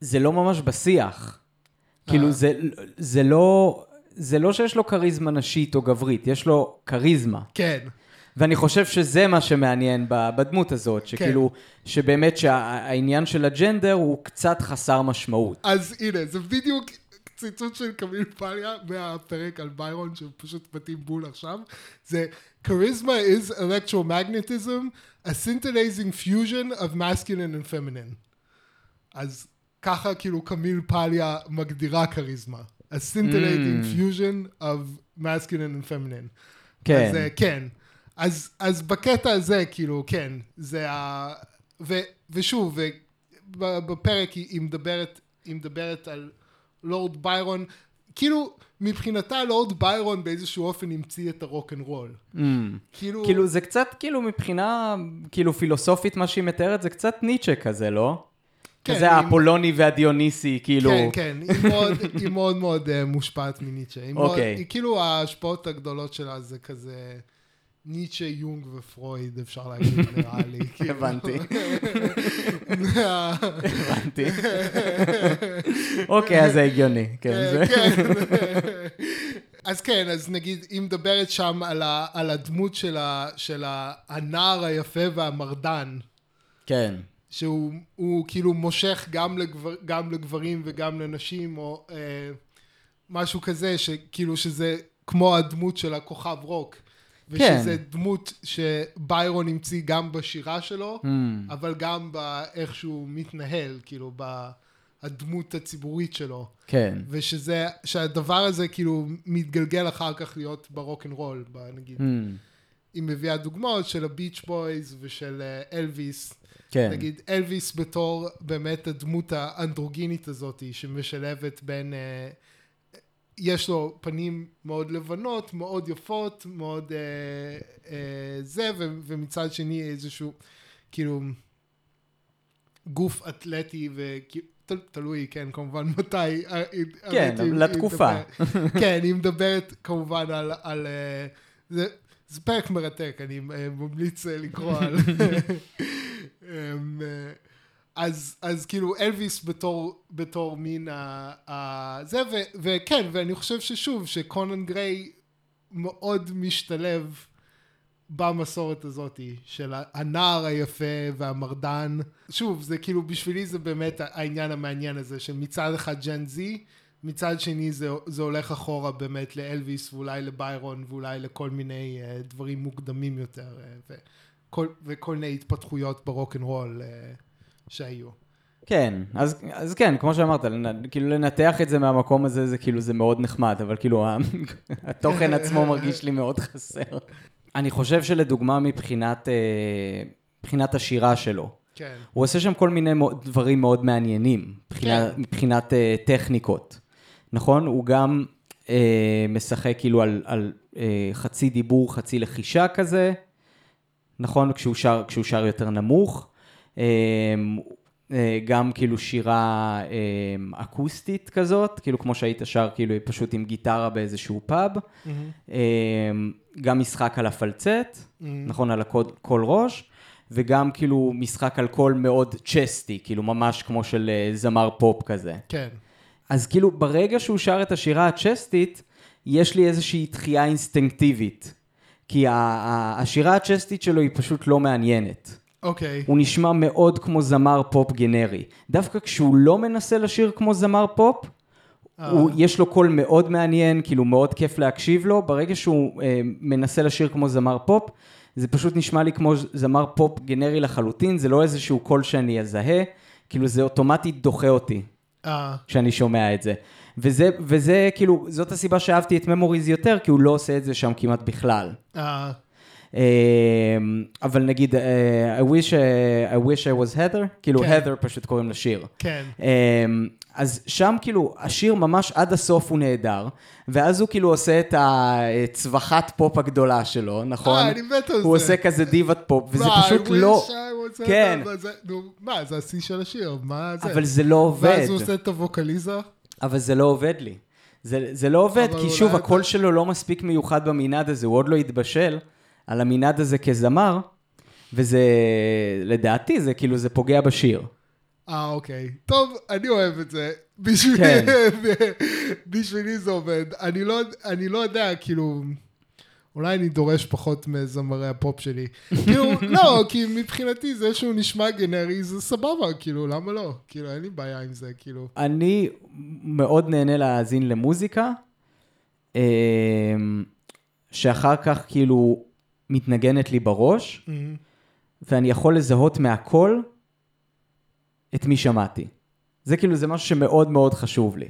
זה לא ממש בשיח. כאילו, אה. זה, זה לא, זה לא שיש לו כריזמה נשית או גברית, יש לו כריזמה. כן. ואני חושב שזה מה שמעניין בדמות הזאת, שכאילו, שבאמת שהעניין של ה gender הוא קצת חסר משמעות. אז הנה, זה בדיוק ציטוט של קמיל פאליה מהפרק על ביירון, שפשוט מתאים בול עכשיו. זה charisma is electromagnetism, a scintillating fusion of masculine and feminine. אז ככה כאילו קמיל פליה מגדירה כריזמה. a scintillating fusion of masculine and feminine. כן. אז אה, כן. אז, אז בקטע הזה, כאילו, כן, זה ה... ו, ושוב, בפרק היא, היא מדברת, היא מדברת על לורד ביירון, כאילו, מבחינתה לורד ביירון באיזשהו אופן המציא את הרוק אנד רול. Mm. כאילו, כאילו, זה קצת, כאילו, מבחינה, כאילו, פילוסופית, מה שהיא מתארת, זה קצת ניטשה כזה, לא? כן, כזה עם- האפולוני והדיוניסי, כאילו... כן, כן, היא מאוד, היא מאוד מאוד uh, מושפעת מניטשה. היא, מאוד, אוקיי. היא כאילו ההשפעות הגדולות שלה זה כזה ניטשה, יונג ופרויד, אפשר להגיד, [laughs] נראה לי. [laughs] כאילו. הבנתי. הבנתי. [laughs] אוקיי, אז זה הגיוני. כן, זה... כן. אז כן, אז נגיד, היא מדברת שם על, ה, על הדמות של, ה, של ה, הנער היפה והמרדן, כן. שהוא הוא כאילו מושך גם, לגבר, גם לגברים וגם לנשים, או אה, משהו כזה, שכאילו שזה כמו הדמות של הכוכב רוק. כן. ושזה דמות שביירון המציא גם בשירה שלו, Mm. אבל גם באיך שהוא מתנהל, כאילו, בדמות הציבורית שלו. כן. ושזה, שהדבר הזה כאילו מתגלגל אחר כך להיות ברוק אנד רול, נגיד, אממ. היא מביאה דוגמאות של הביץ' בויז ושל אה, אלוויס, כן. נגיד אלוויס בתור באמת הדמות האנדרוגינית הזאת, שמשלבת בין, אה, יש לו פנים מאוד לבנות, מאוד יפות, מאוד אה, אה, זה, ו- ומצד שני איזשהו, כאילו, גוף אתלטי ותלוי, כן, כמובן מתי. כן, היא- לתקופה. היא מדברת- [laughs] כן, היא מדברת כמובן על, על אה, זה, זה פרק מרתק, אני אה, ממליץ אה, לקרוא על... [laughs] אז, אז כאילו אלוויס בתור, בתור מין ה, ה, זה, ו, וכן, ואני חושב ששוב, שקונן גריי מאוד משתלב במסורת הזאת של הנער היפה והמרדן. שוב, זה כאילו, בשבילי זה באמת העניין המעניין הזה, שמצד אחד Gen Z, מצד שני זה, זה הולך אחורה באמת לאלוויס ואולי לביירון ואולי לכל מיני אה, דברים מוקדמים יותר אה, וכל, וכל מיני התפתחויות ברוק אנד רול אה, שהיו. כן, אז, אז כן, כמו שאמרת, לנ, כאילו לנתח את זה מהמקום הזה, זה כאילו, זה מאוד נחמד, אבל כאילו, [laughs] התוכן עצמו מרגיש לי מאוד חסר. אני חושב שלדוגמה מבחינת, אה, מבחינת השירה שלו, כן. הוא עושה שם כל מיני דברים מאוד מעניינים, מבחינה, כן. מבחינת אה, טכניקות, נכון? הוא גם אה, משחק כאילו על, על אה, חצי דיבור, חצי לחישה כזה, נכון? כשהוא שר, כשהוא שר יותר נמוך. אה, אה, גם כאילו שירה אה, אקוסטית כזאת, כאילו כמו שהיית שר כאילו פשוט עם גיטרה באיזשהו פאב. אה, גם משחק על הפלצט, נכון, על הקול קול ראש, וגם כאילו משחק על קול מאוד צ'סטי, כאילו ממש כמו של אה, זמר פופ כזה. כן. אז כאילו ברגע שהוא שר את השירה הצ'סטית, יש לי איזושהי דחייה אינסטינקטיבית. כי השירה הצ'סטית שלו היא פשוט לא מעניינת. אוקיי. הוא נשמע מאוד כמו זמר פופ גנרי. דווקא כשהוא לא מנסה לשיר כמו זמר פופ, הוא, יש לו קול מאוד מעניין, כאילו מאוד כיף להקשיב לו. ברגע שהוא אה, מנסה לשיר כמו זמר פופ, זה פשוט נשמע לי כמו זמר פופ גנרי לחלוטין, זה לא איזשהו קול שאני אזהה, כאילו זה אוטומטית דוחה אותי אה, כשאני שומע את זה. וזה, וזה כאילו, זאת הסיבה שאהבתי את Memories יותר, כי הוא לא עושה את זה שם כמעט בכלל. אמ, אבל נגיד, אה, I wish, אה, I wish I was Heather, כאילו כן. Heather פשוט קוראים לשיר. כן. אמ, אז שם כאילו, השיר ממש עד הסוף הוא נהדר, ואז הוא כאילו עושה את הצווחת פופ הגדולה שלו, נכון? אה, אני מת על זה. הוא עושה כזה דיוות פופ, וזה פשוט לא... כן. מה זה- נו, מה, זה השיא של השיר, מה זה? אבל זה לא עובד. ואז הוא עושה את הווקליזה? אבל זה לא עובד לי. זה, זה לא עובד, כי שוב, הקול שלו לא מספיק מיוחד במנעד הזה, הוא עוד לא התבשל על המנעד הזה כזמר, וזה, לדעתי, זה כאילו, זה פוגע בשיר. אה, אוקיי. טוב, אני אוהב את זה. בשבילי, כן. [laughs] בשבילי זה עובד. אני לא, אני לא יודע, כאילו... אולי אני דורש פחות מזמרי הפופ שלי. [laughs] כאילו, לא, כי מבחינתי זה שהוא נשמע גנרי זה סבבה, כאילו, למה לא? כאילו, אין לי בעיה עם זה, כאילו. אני מאוד נהנה להאזין למוזיקה, אמ, שאחר כך כאילו מתנגנת לי בראש, ואני יכול לזהות מהקול את מי שמעתי. זה כאילו, זה משהו שמאוד מאוד חשוב לי.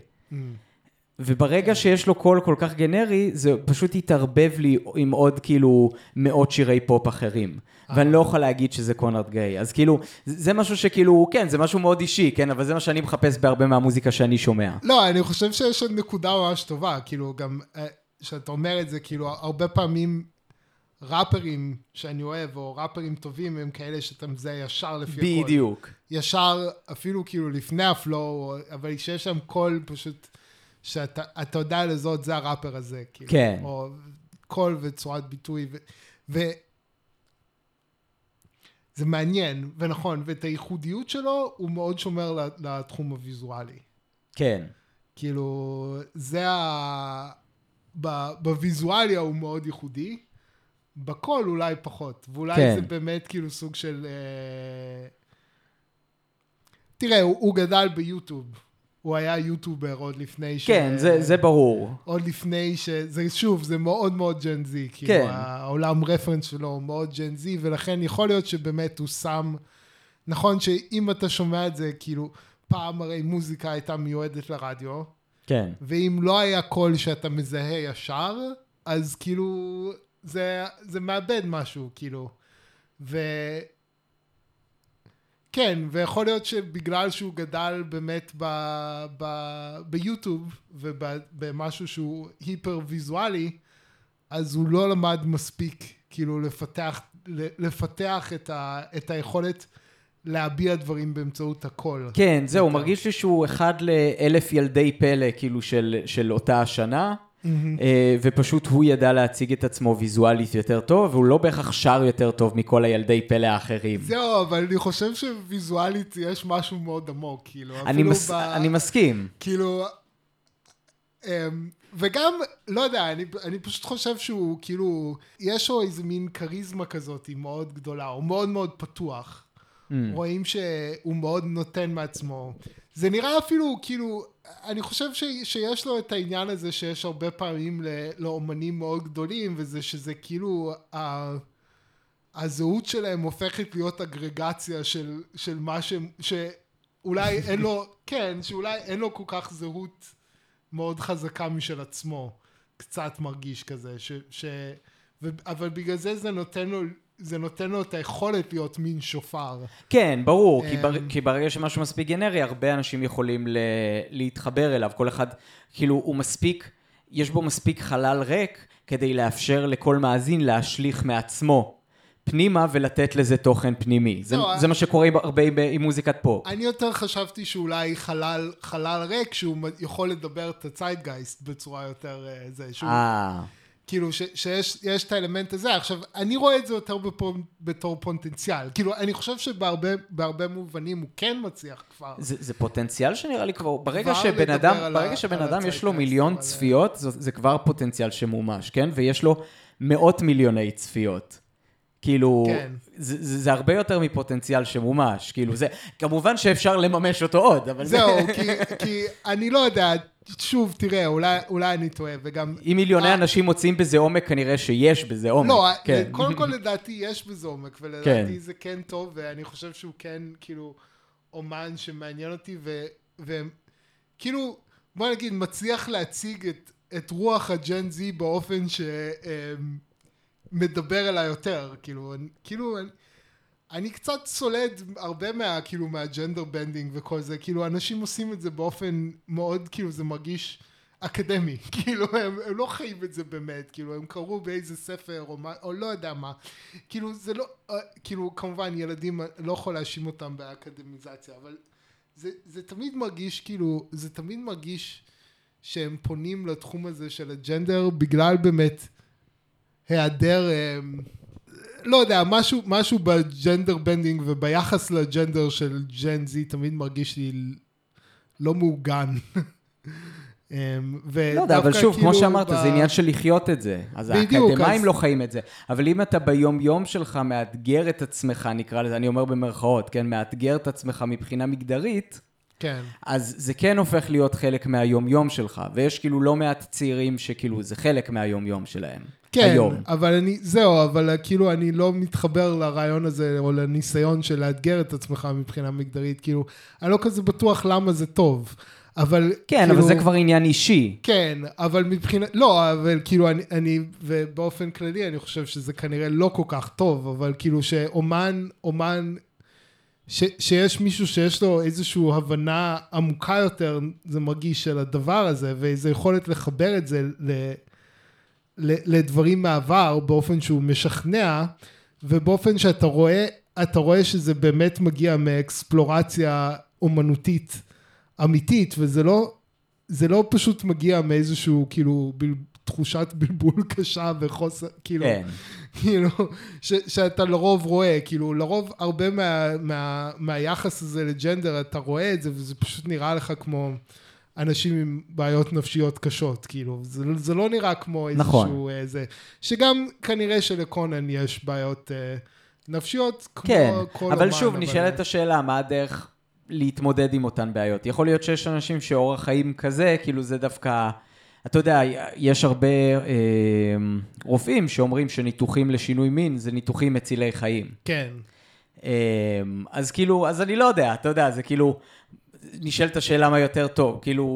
וברגע שיש לו קול כל כך גנרי, זה פשוט יתערבב לי עם עוד כאילו מאות שירי פופ אחרים. ואני לא יכול להגיד שזה קונן גריי. אז כאילו, זה משהו שכאילו, כן, זה משהו מאוד אישי, כן, אבל זה מה שאני מחפש בהרבה מהמוזיקה שאני שומע. לא, אני חושב שיש עוד נקודה ממש טובה, כאילו, גם אה, כשאתה אומר את זה, כאילו, הרבה פעמים ראפרים שאני אוהב, או ראפרים טובים, הם כאלה שאתה מזהה ישר לפי הקול. בדיוק. ישר, אפילו כאילו לפני ה flow, אבל שיש שם קול פשוט, שאתה אתה יודע לזהות, זה הראפר הזה, כאילו. כן. או קול וצורת ביטוי, ו... ו... זה מעניין, ונכון, ואת הייחודיות שלו, הוא מאוד שומר לתחום הוויזואלי. כן. כאילו, זה ה... ב... בוויזואליה הוא מאוד ייחודי, בקול אולי פחות, ואולי כן. זה באמת כאילו סוג של... אה... תראה, הוא, הוא גדל ביוטיוב, הוא היה יוטובר עוד לפני ש... כן, זה, זה ברור. עוד לפני ש... זה שוב, זה מאוד מאוד ג'ן זי, כאילו, כן. העולם רפרנס שלו הוא מאוד ג'ן זי, ולכן יכול להיות שבאמת הוא שם... נכון שאם אתה שומע את זה, כאילו, פעם הרי מוזיקה הייתה מיועדת לרדיו, כן. ואם לא היה קול שאתה מזהה ישר, אז כאילו, זה, זה מאבד משהו, כאילו. ו... כן, ויכול להיות שבגלל שהוא גדל באמת ב, ב, ביוטיוב ובמשהו שהוא היפר ויזואלי, אז הוא לא למד מספיק, כאילו, לפתח, לפתח את, ה, את היכולת להביע דברים באמצעות הקול. כן, זהו. מרגיש לי שהוא אחד לאלף ילדי פלא, כאילו, של, של אותה השנה, ופשוט הוא ידע להציג את עצמו ויזואלית יותר טוב, והוא לא בהכרח שר יותר טוב מכל הילדי פלא האחרים. זהו, אבל אני חושב שוויזואלית יש משהו מאוד עמוק, כאילו, אני, אפילו מס... ב... אני מסכים. כאילו, אמ, וגם, לא יודע, אני, אני פשוט חושב שהוא, כאילו, יש לו איזה מין כריזמה כזאת, היא מאוד גדולה, הוא מאוד מאוד פתוח. Mm. רואים שהוא מאוד נותן מעצמו. זה נראה אפילו, כאילו, אני חושב ש, שיש לו את העניין הזה שיש הרבה פעמים ל- לאומנים מאוד גדולים, וזה שזה כאילו, ה, הזהות שלהם הופכת להיות אגרגציה של, של מה ש... שאולי אין לו, [laughs] כן, שאולי אין לו כל כך זהות מאוד חזקה משל עצמו. קצת מרגיש כזה, ש... ש ו, אבל בגלל זה זה נותן לו... זה נותן לו את היכולת להיות מין שופר. כן, ברור, כי, אמ, בר... כי ברגע שמשהו מספיק גנרי, הרבה אנשים יכולים ל... להתחבר אליו. כל אחד, כאילו, הוא מספיק, יש בו מספיק חלל ריק כדי לאפשר לכל מאזין להשליך מעצמו פנימה ולתת לזה תוכן פנימי. זה, לא, זה מה שקורה הרבה ב- עם מוזיקת פופ. אני יותר חשבתי שאולי חלל, חלל ריק, שהוא יכול לדבר את הציידגייסט בצורה יותר אה, זה, שהוא, אה, כאילו ש, שיש יש את האלמנט הזה. עכשיו, אני רואה את זה יותר בפו, בתור פוטנציאל. כאילו, אני חושב שבהרבה בהרבה מובנים הוא כן מצליח כבר. זה, זה פוטנציאל שנראה לי כבר, ברגע שבן אדם, ברגע שבן אדם יש לו מיליון צפיות, זה, זה כבר פוטנציאל שמומש, כן? ויש לו מאות מיליוני צפיות. כאילו, כן. זה, זה, זה הרבה יותר מפוטנציאל שמומש, כאילו זה, כמובן שאפשר לממש אותו עוד, אבל זה, זהו, כי, כי אני לא יודע, שוב, תראה, אולי, אולי אני טועה, וגם... אם מיליוני אה, אנשים מוצאים בזה עומק, כנראה שיש בזה עומק. לא, כן. קודם כל לדעתי יש בזה עומק, ולדעתי כן. זה כן טוב, ואני חושב שהוא כן, כאילו, אומן שמעניין אותי, וכאילו, בוא נגיד, מצליח להציג את, את רוח הג'ן זי באופן שמדבר אליי יותר, כאילו, אני- כאילו, אני, קצת סולד הרבה מה, כאילו, מה gender bending וכל זה, כאילו, אנשים עושים את זה באופן מאוד, כאילו, זה מרגיש אקדמי, [laughs] כאילו, הם, הם לא חיים את זה באמת, כאילו, הם קראו באיזה ספר, או, מה, או לא יודע מה, כאילו, זה לא, אה, כאילו, כמובן, ילדים, אה, לא יכול להאשים אותם באקדמיזציה, אבל זה, זה תמיד מרגיש, כאילו, זה תמיד מרגיש שהם פונים לתחום הזה של ה gender בגלל באמת היעדר, אה, לא יודע, משהו, משהו ב gender bending וביחס ל gender של Gen Z תמיד מרגיש לי לא מעוגן. [laughs] אמ, לא יודע, אבל שוב, כמו כאילו שאמרת, ב- זה עניין של לחיות את זה. אז האקדמאים אז- לא חיים את זה. אבל אם אתה ביום-יום שלך מאתגר את עצמך, נקרא לזה, אני אומר במרכאות, כן? מאתגר את עצמך מבחינה מגדרית, כן, אז זה כן הופך להיות חלק מהיום-יום שלך. ויש כאילו לא מעט צעירים שכאילו זה חלק מהיום-יום שלהם. כן, היום. אבל אני, זהו, אבל כאילו אני לא מתחבר לרעיון הזה, או לניסיון של לאתגר את עצמך מבחינה מגדרית, כאילו, אני לא כזה בטוח למה זה טוב, אבל כן, כאילו, אבל זה כבר עניין אישי. כן, אבל מבחינת, לא, אבל כאילו אני, אני, ובאופן כללי אני חושב שזה כנראה לא כל כך טוב, אבל כאילו שאומן, אומן, ש, שיש מישהו שיש לו איזושהי הבנה עמוקה יותר, זה מרגיש, של הדבר הזה, ואיזו יכולת לחבר את זה ל, ל, לדברים מהעבר באופן שהוא משכנע, ובאופן שאתה רואה, אתה רואה שזה באמת מגיע מאקספלורציה אומנותית אמיתית, וזה לא, זה לא פשוט מגיע מאיזשהו כאילו תחושת בלבול [laughs] קשה וחוסר, כאילו, כן. כאילו, ש, שאתה לרוב רואה, כאילו, לרוב הרבה מה, מה, מהיחס הזה לג'נדר, אתה רואה את זה, וזה פשוט נראה לך כמו אנשים עם בעיות נפשיות קשות, כאילו, זה, זה לא נראה כמו איזשהו, נכון. איזה, שגם כנראה שלקונן יש בעיות אה, נפשיות, כמו כן, כל אבל אומן, שוב, נשאלת השאלה, מה הדרך להתמודד עם אותן בעיות? יכול להיות שיש אנשים שאורח חיים כזה, כאילו זה דווקא... אתה יודע, יש הרבה אה, רופאים שאומרים שניתוחים לשינוי מין זה ניתוחים מצילי חיים. כן, אה, אז כאילו, אז אני לא יודע, אתה יודע, זה כאילו, נשאלת השאלה מה יותר טוב, כאילו,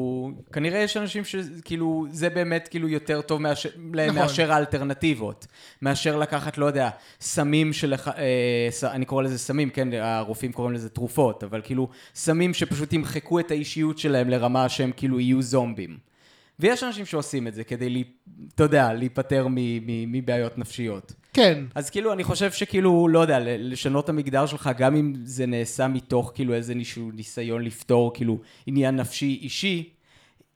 כנראה יש אנשים שכאילו, זה באמת כאילו יותר טוב מאשר, נכון. מאשר האלטרנטיבות, מאשר לקחת, לא יודע, סמים של, אה, ס- אני קורא לזה סמים, כן, הרופאים קוראים לזה תרופות, אבל כאילו, סמים שפשוט ימחקו את האישיות שלהם לרמה שהם כאילו יהיו זומבים. ויש אנשים שעושים את זה כדי, לי, אתה יודע, להיפטר מבעיות נפשיות. כן, אז כאילו, אני חושב שכאילו, לא יודע, לשנות את המגדר שלך, גם אם זה נעשה מתוך כאילו איזה נישהו ניסיון לפתור כאילו עניין נפשי אישי,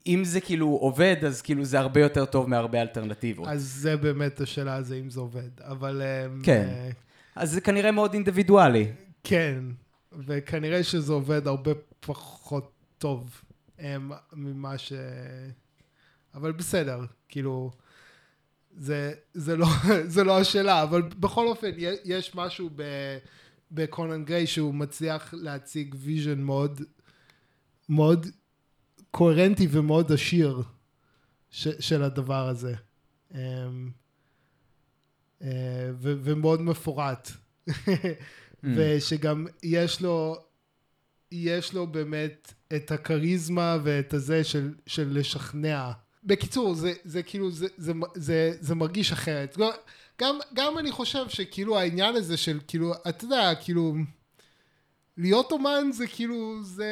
אם זה כאילו עובד, אז כאילו זה הרבה יותר טוב מהרבה אלטרנטיבות. אז, זה באמת השאלה הזה אם זה עובד, אבל... אה, כן. אה, אז זה כנראה מאוד אינדיבידואלי. כן, וכנראה שזה עובד הרבה פחות טוב הם, ממה ש... אבל בסדר, כאילו, זה, זה, לא, [laughs] זה לא השאלה, אבל בכל אופן, יש משהו ב, בקונן גריי שהוא מצליח להציג vision מאוד, מאוד קוהרנטי ומאוד עשיר ש, של הדבר הזה. אמ, אה, ו- ומאוד מפורט. [laughs] ושגם יש לו, יש לו באמת את הכריזמה ואת הזה של, של לשכנע. בקיצור, זה, זה כאילו, זה, זה, זה, זה מרגיש אחרת. גם, גם אני חושב שכאילו העניין הזה של כאילו, אתה יודע, כאילו, להיות אומן זה כאילו, זה,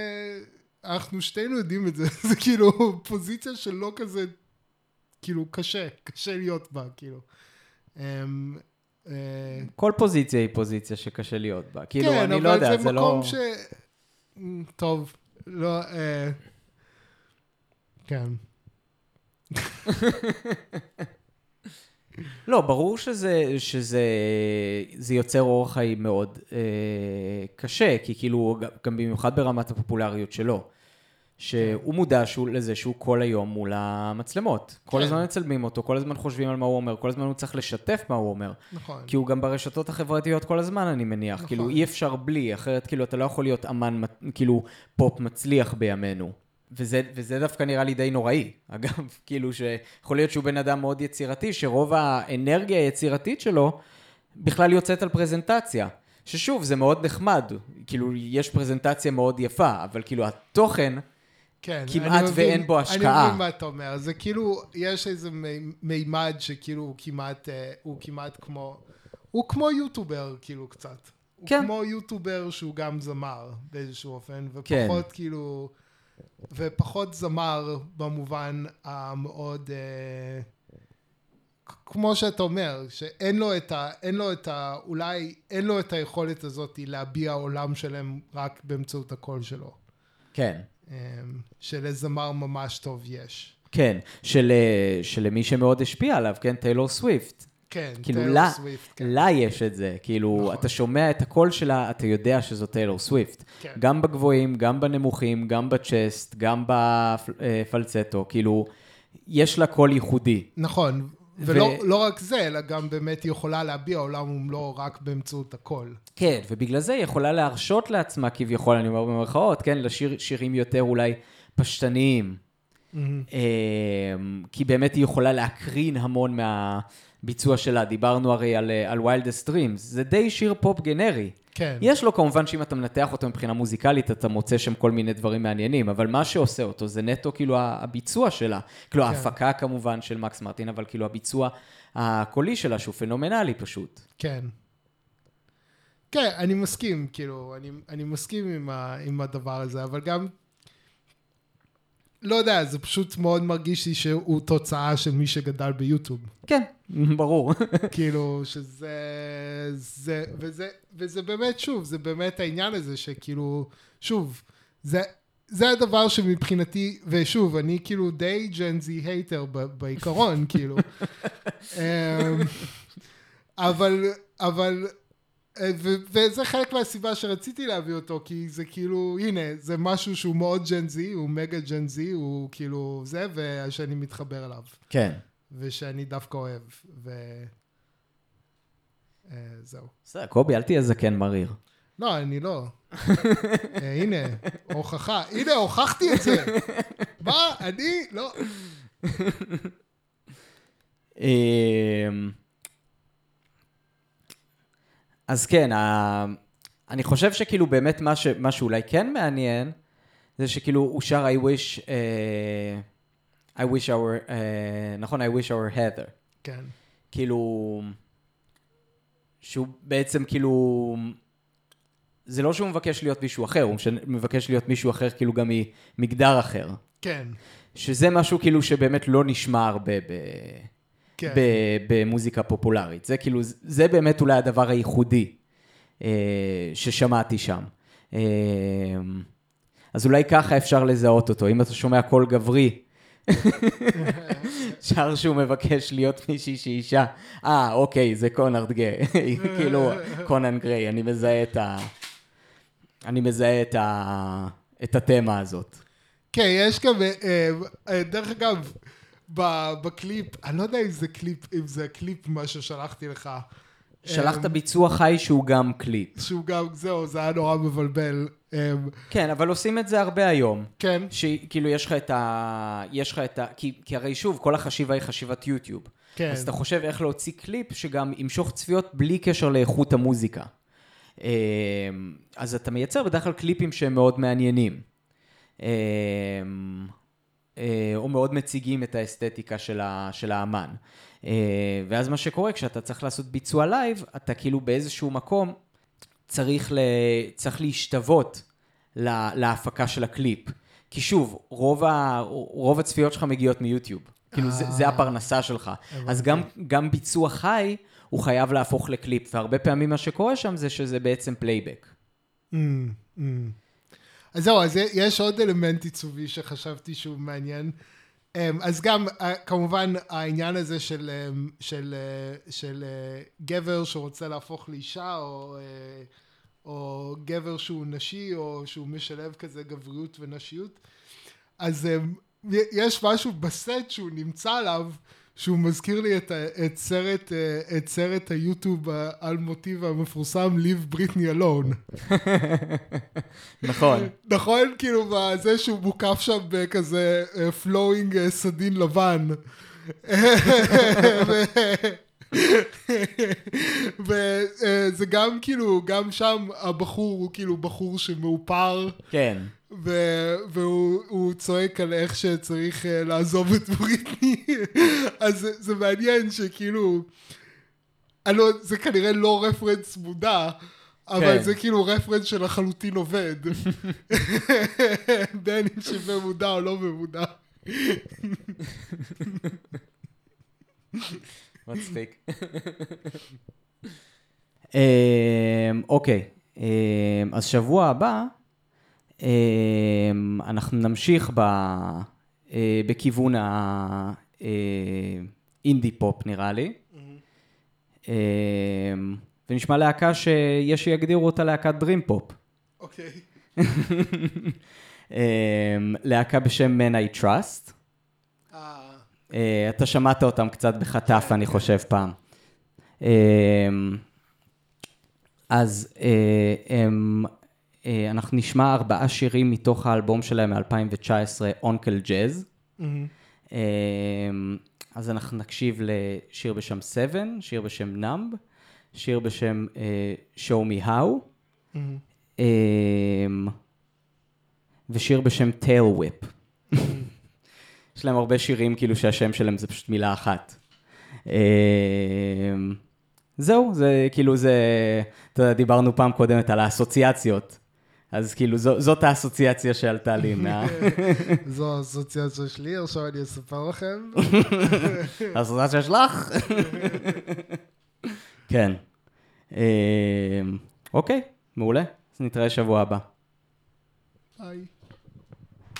אנחנו שתינו יודעים את זה, [laughs] זה כאילו פוזיציה שלא כזה, כאילו, קשה, קשה להיות בה, כאילו. אמ, אה, כל פוזיציה היא פוזיציה שקשה להיות בה. כאילו, כן, אני לא יודע, אבל זה לא... מקום ש... טוב, לא... אה... כן. לא, ברור שזה, שזה זה יוצר אורח חיים מאוד אה, קשה, כי כאילו, גם- במיוחד ברמת הפופולריות שלו, שהוא מודע שהוא, לזה שהוא כל היום מול המצלמות. כל כן. הזמן מצלמים אותו, כל הזמן חושבים על מה הוא אומר, כל הזמן הוא צריך לשתף מה הוא אומר. נכון. כי הוא גם ברשתות החברתיות כל הזמן, אני מניח. נכון. כאילו, אי אפשר בלי, אחרת כאילו, אתה לא יכול להיות אמן, כאילו, פופ מצליח בימינו. וזה, וזה דווקא נראה לי די נוראי. [laughs] אגב, כאילו שיכול להיות שהוא בן אדם מאוד יצירתי, שרוב האנרגיה היצירתית שלו בכלל יוצאת על פרזנטציה. ששוב, זה מאוד נחמד. כאילו, יש פרזנטציה מאוד יפה, אבל כאילו, התוכן... כן, כמעט אני מבין- ואין בו אני השקעה. מבין מה אתה אומר. זה כאילו, יש איזה מי- מימד שכאילו הוא כמעט, אה, הוא כמעט כמו, הוא כמו יוטובר, כאילו, קצת. הוא כן. כמו יוטובר שהוא גם זמר, באיזשהו אופן, כן. ופחות כאילו, ופחות זמר במובן המאוד, אה, כמו שאתה אומר, שאין לו את ה... אין לו את ה... אולי אין לו את היכולת הזאת להביע עולם שלם רק באמצעות הקול שלו. כן. אמ, שלזמר ממש טוב יש. כן, של, אה, שלמי שמאוד השפיע עליו, כן, טיילור סוויפט. כן, כאילו, טיילור לה, סוויפט, כן. לה יש את זה. כאילו, נכון. אתה שומע את הקול שלה, אתה יודע שזו טיילור סוויפט. כן. גם בגבוהים, גם בנמוכים, גם ב chest, גם בפלצטו. כאילו, יש לה קול ייחודי. נכון, ולא לא רק זה, אלא גם באמת היא יכולה להביע עולם ומלואו רק באמצעות הקול. כן, ובגלל זה היא יכולה להרשות לעצמה, כביכול, אני אומר במרכאות, כן, לשיר שירים יותר אולי פשטניים. אמ, כי באמת היא יכולה להקרין המון מהביצוע שלה. דיברנו הרי על, אה, על Wildest Dreams, זה די שיר פופ גנרי. כן. יש לו כמובן שאם אתה מנתח אותו מבחינה מוזיקלית, אתה מוצא שם כל מיני דברים מעניינים, אבל מה שעושה אותו זה נטו כאילו הביצוע שלה. כאילו כן. ההפקה כמובן של מקס מרטין, אבל כאילו הביצוע הקולי שלה, שהוא פנומנלי פשוט. כן. כן, אני מסכים, כאילו, אני, אני מסכים עם, ה, עם הדבר הזה, אבל גם, לא יודע, זה פשוט מאוד מרגיש לי שהוא תוצאה של מי שגדל ביוטיוב. כן, [laughs] ברור. כאילו, שזה, זה, וזה, וזה באמת, שוב, זה באמת העניין הזה שכאילו, שוב, זה, זה הדבר שמבחינתי, ושוב, אני כאילו די ג'נזי הייטר בעיקרון, [laughs] כאילו. אמ, אבל, אבל, אה, ו- וזה חלק מהסיבה שרציתי להביא אותו, כי זה כאילו, הנה, זה משהו שהוא מאוד ג'נזי, הוא מגה ג'נזי, הוא כאילו זה, ושאני מתחבר אליו, כן. ושאני דווקא אוהב, ו... אה. בסדר, קובי, אל תהיה זקן מריר. לא, אני לא. אה, הנה, הוכחה. הנה, הוכחתי את זה. מה? אני? לא. אמ, אז כן. אני חושב שכאילו באמת מה, ש... מה שאולי כן מעניין, זה שכאילו הוא שר I wish, uh, I wish our, uh, נכון, I wish our Heather. כן. כאילו, שהוא בעצם כאילו, זה לא שהוא מבקש להיות מישהו אחר, הוא מבקש להיות מישהו אחר כאילו גם ממגדר אחר. כן. שזה משהו כאילו שבאמת לא נשמע הרבה ב... כן. במוזיקה פופולרית. זה כאילו, זה באמת אולי הדבר הייחודי אה, ששמעתי שם. אה, אז אולי ככה אפשר לזהות אותו. אם אתה שומע קול גברי, שר שהוא מבקש להיות מישהי שהיא אישה, אה, אוקיי, זה קונרד גיי. [laughs] כאילו, Conan Gray, אני מזהה את ה... אני מזהה את ה... את התמה הזאת. כן, יש גם, אה, אה, דרך אגב, בקליפ, אני לא יודע אם זה קליפ, אם זה קליפ מה ששלחתי לך. שלחת אה, ביצוע חי שהוא גם קליפ. שהוא גם, זהו, זה היה נורא מבלבל. אה, כן, אבל עושים את זה הרבה היום. כן, שכאילו יש לך את ה... יש לך את ה... כי, כי הרי שוב, כל החשיבה היא חשיבת יוטיוב. כן. אז אתה חושב איך להוציא קליפ שגם ימשוך צפיות בלי קשר לאיכות המוזיקה. אה, אז אתה מייצר בדרך כלל קליפים שהם מאוד מעניינים. אה, אה, או מאוד מציגים את האסתטיקה של, ה, של האמן. אה, ואז מה שקורה, כשאתה צריך לעשות ביצוע לייב, אתה כאילו באיזשהו מקום צריך, ל, צריך להשתוות לה, להפקה של הקליפ. כי שוב, רוב, ה, רוב הצפיות שלך מגיעות מיוטיוב. כאילו, זה, זה אה. הפרנסה שלך. אז גם, גם ביצוע חי, הוא חייב להפוך לקליפ, והרבה פעמים מה שקורה שם זה שזה בעצם פלייבק. Mm, mm. אז זהו, אז יש עוד אלמנט עיצובי שחשבתי שהוא מעניין. אמ, אז גם, אה, כמובן, העניין הזה של, אמ, של, אה, של אה, גבר שרוצה להפוך לאישה, או, או גבר שהוא נשי, או שהוא משלב כזה גבריות ונשיות. אז אמ, יש משהו בסט שהוא נמצא עליו, שהוא מזכיר לי את, את, סרט, אה, את סרט היוטיוב האולטימטיבי המפורסם Leave Britney Alone. נכון. נכון? כאילו, בזה שהוא מוקף שם בכזה flowing סדין לבן. וזה גם כאילו, גם שם הבחור הוא כאילו בחור שמאופר, כן. ו- והוא הוא צועק על איך שצריך אה, לעזוב את בריטני. [laughs] אז זה, זה מעניין שכאילו, אני לא, זה כנראה לא רפרנס מודע, אבל כן. זה כאילו רפרנס שלחלוטין עובד. [laughs] בין אם שבמודע או לא במודע. מצחיק. [laughs] אמ, אוקיי, אמ, אז שבוע הבא אנחנו נמשיך ב... אה, בכיוון האינדי פופ נראה לי. אה, ונשמע להקה שיש שיגדירו אותה להקת דרים פופ. אוקיי. [laughs] אה, להקה בשם Man I Trust. אה, אה, אתה שמעת אותם קצת בחטף, אני חושב, פעם. אה, אז אה, הם, אה, אנחנו נשמע ארבעה שירים מתוך האלבום שלהם מ-2019, אונקל ג'אז. מהמם. אה, אז אנחנו נקשיב לשיר בשם 7, שיר בשם נאמב, שיר בשם אה, Show Me How, מהמם. אה, ושיר בשם Tail Whip. [laughs] יש להם הרבה שירים כאילו שהשם שלהם זה פשוט מילה אחת. אה, זהו, זה כאילו זה, אתה יודע, דיברנו פעם קודמת על האסוציאציות. אז כאילו זו, זאת האסוציאציה שעלתה לי מה... [laughs] זו האסוציאציה שלי, עכשיו אני אספר לכם. [laughs] האסוציאציה שלך? [laughs] כן. אה, אוקיי, מעולה. אז נתראה שבוע הבא. ביי.